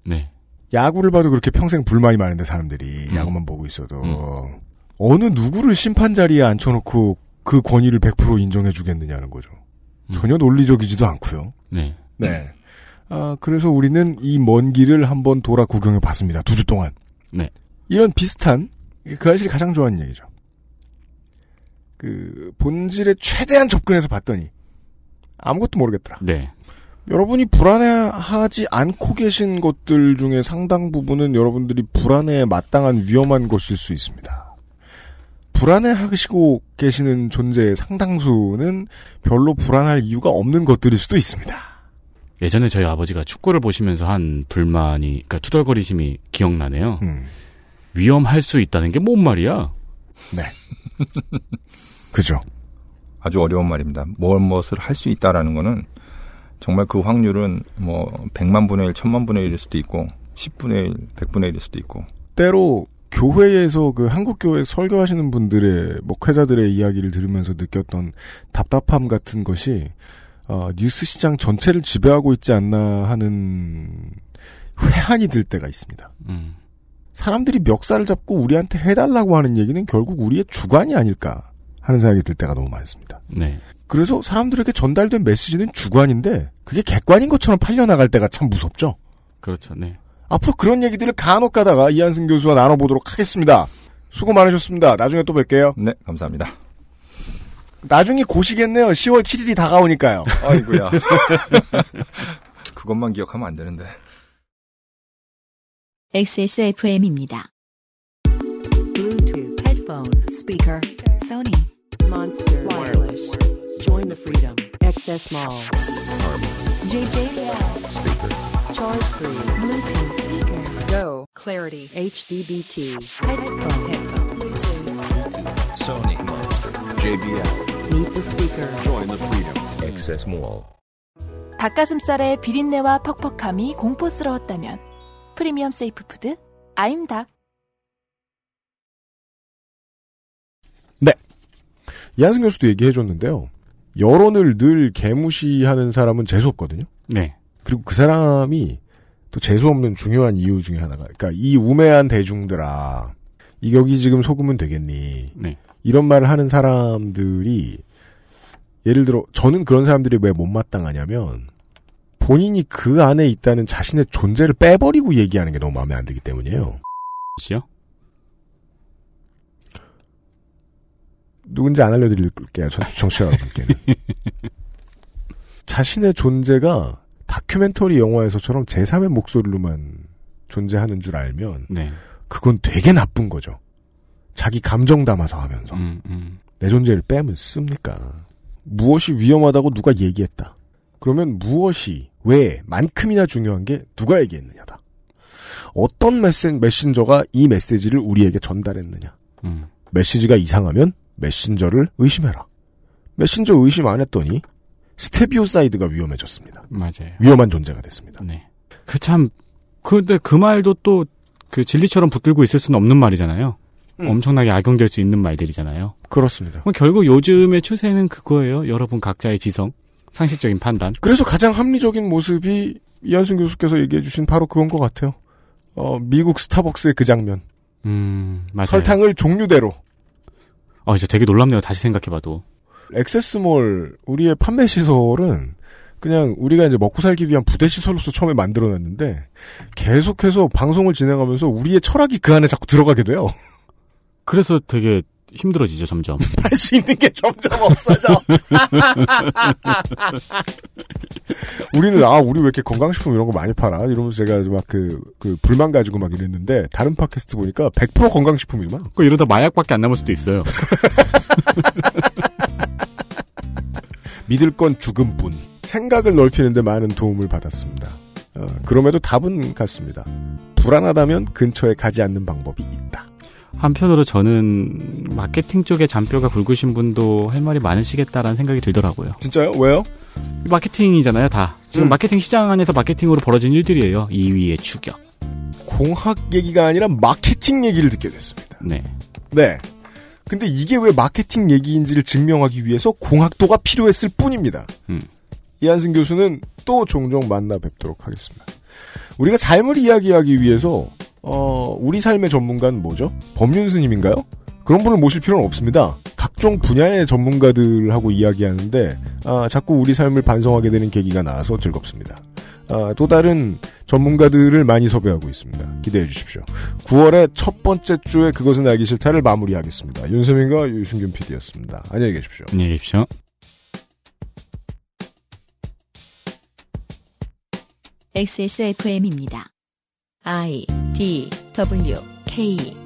네. 야구를 봐도 그렇게 평생 불만이 많은데 사람들이 야구만 보고 있어도 어느 누구를 심판 자리에 앉혀놓고 그 권위를 100% 인정해주겠느냐는 거죠. 전혀 논리적이지도 않고요. 네. 네. 아, 그래서 우리는 이 먼 길을 한번 돌아 구경해 봤습니다. 두 주 동안. 네. 이런 비슷한, 그 아저씨가 가장 좋아하는 얘기죠. 그, 본질에 최대한 접근해서 봤더니, 아무것도 모르겠더라. 네. 여러분이 불안해하지 않고 계신 것들 중에 상당 부분은 여러분들이 불안해에 마땅한 위험한 것일 수 있습니다. 불안해하시고 계시는 존재의 상당수는 별로 불안할 이유가 없는 것들일 수도 있습니다. 예전에 저희 아버지가 축구를 보시면서 한 불만이, 그러니까 투덜거리심이 기억나네요. 음. 위험할 수 있다는 게 뭔 말이야? 네. 그죠. 아주 어려운 말입니다. 뭘 무엇을 할 수 있다라는 거는 정말 그 확률은 뭐 100만 분의 1, 1000만 분의 1일 수도 있고 10분의 1, 100분의 1일 수도 있고 때로 교회에서 그 한국 교회 설교하시는 분들의 목회자들의 이야기를 들으면서 느꼈던 답답함 같은 것이 어, 뉴스 시장 전체를 지배하고 있지 않나 하는 회한이 들 때가 있습니다. 음. 사람들이 멱살을 잡고 우리한테 해달라고 하는 얘기는 결국 우리의 주관이 아닐까 하는 생각이 들 때가 너무 많습니다. 네. 그래서 사람들에게 전달된 메시지는 주관인데 그게 객관인 것처럼 팔려나갈 때가 참 무섭죠. 그렇죠. 네. 앞으로 그런 얘기들을 간혹 가다가 이한승 교수와 나눠보도록 하겠습니다. 수고 많으셨습니다. 나중에 또 뵐게요. 네, 감사합니다. 나중에 고시겠네요. 10월 7일이 다가오니까요. 아이고야. 그것만 기억하면 안 되는데. XSFM입니다. Bluetooth headphone speaker Sony Monster Wireless Join the freedom XS Mall JJL speaker Charge free Bluetooth speaker Go Clarity HDBT headphone headphone Bluetooth Sony Monster JBL Meet the speaker Join the freedom Access Mall 닭가슴살의 비린내와 퍽퍽함이 공포스러웠다면 프리미엄 세이프 푸드 아임닭 이한승 교수도 얘기해 줬는데요. 여론을 늘 개무시하는 사람은 재수 없거든요. 네. 그리고 그 사람이 또 재수 없는 중요한 이유 중에 하나가, 그러니까 이 우매한 대중들아, 이 여기 지금 속으면 되겠니? 네. 이런 말을 하는 사람들이 예를 들어 저는 그런 사람들이 왜 못마땅하냐면 본인이 그 안에 있다는 자신의 존재를 빼버리고 얘기하는 게 너무 마음에 안 들기 때문이에요. 시요? 누군지 안 알려드릴게요. 전 청취자 여러분께는. 자신의 존재가 다큐멘터리 영화에서처럼 제3의 목소리로만 존재하는 줄 알면 네. 그건 되게 나쁜 거죠. 자기 감정 담아서 하면서 음, 음. 내 존재를 빼면 씁니까? 무엇이 위험하다고 누가 얘기했다. 그러면 무엇이 왜 만큼이나 중요한 게 누가 얘기했느냐다. 어떤 메시, 메신저가 이 메시지를 우리에게 전달했느냐. 음. 메시지가 이상하면 메신저를 의심해라. 메신저 의심 안 했더니 스테비오사이드가 위험해졌습니다. 맞아요. 위험한 존재가 됐습니다. 네. 그 참, 근데 그 말도 또 그 진리처럼 붙들고 있을 수는 없는 말이잖아요. 음. 엄청나게 악용될 수 있는 말들이잖아요. 그렇습니다. 결국 요즘의 추세는 그거예요. 여러분 각자의 지성, 상식적인 판단. 그래서 가장 합리적인 모습이 이한승 교수께서 얘기해 주신 바로 그건 것 같아요. 어, 미국 스타벅스의 그 장면. 음, 맞아요. 설탕을 종류대로. 어, 이제 되게 놀랍네요. 다시 생각해봐도. 액세스몰 우리의 판매 시설은 그냥 우리가 이제 먹고 살기 위한 부대 시설로서 처음에 만들어놨는데 계속해서 방송을 진행하면서 우리의 철학이 그 안에 자꾸 들어가게 돼요. 그래서 되게 힘들어지죠, 점점. 팔수 있는 게 점점 없어져. 우리는 아 우리 왜 이렇게 건강식품 이런 거 많이 팔아? 이러면서 제가 막그 그 불만 가지고 막 이랬는데 다른 팟캐스트 보니까 100% 건강식품이만. 그 이러다 마약밖에 안 남을 수도 있어요. 믿을 건 죽음 뿐. 생각을 넓히는데 많은 도움을 받았습니다. 어, 그럼에도 답은 같습니다. 불안하다면 근처에 가지 않는 방법이 있다. 한편으로 저는 마케팅 쪽에 잔뼈가 굵으신 분도 할 말이 많으시겠다라는 생각이 들더라고요. 진짜요? 왜요? 마케팅이잖아요, 다. 지금 음. 마케팅 시장 안에서 마케팅으로 벌어진 일들이에요. 2위의 추격. 공학 얘기가 아니라 마케팅 얘기를 듣게 됐습니다. 네. 네. 근데 이게 왜 마케팅 얘기인지를 증명하기 위해서 공학도가 필요했을 뿐입니다. 음. 이한승 교수는 또 종종 만나 뵙도록 하겠습니다. 우리가 삶을 이야기하기 위해서 어, 우리 삶의 전문가는 뭐죠? 법륜 스님인가요? 그런 분을 모실 필요는 없습니다. 각종 분야의 전문가들하고 이야기하는데 아, 자꾸 우리 삶을 반성하게 되는 계기가 나와서 즐겁습니다. 아, 또 다른 전문가들을 많이 섭외하고 있습니다. 기대해 주십시오. 9월의 첫 번째 주에 그것은 알기 싫다를 마무리하겠습니다. 윤세민과 유승균 PD였습니다. 안녕히 계십시오. 안녕히 계십시오. XSFM입니다. I D W K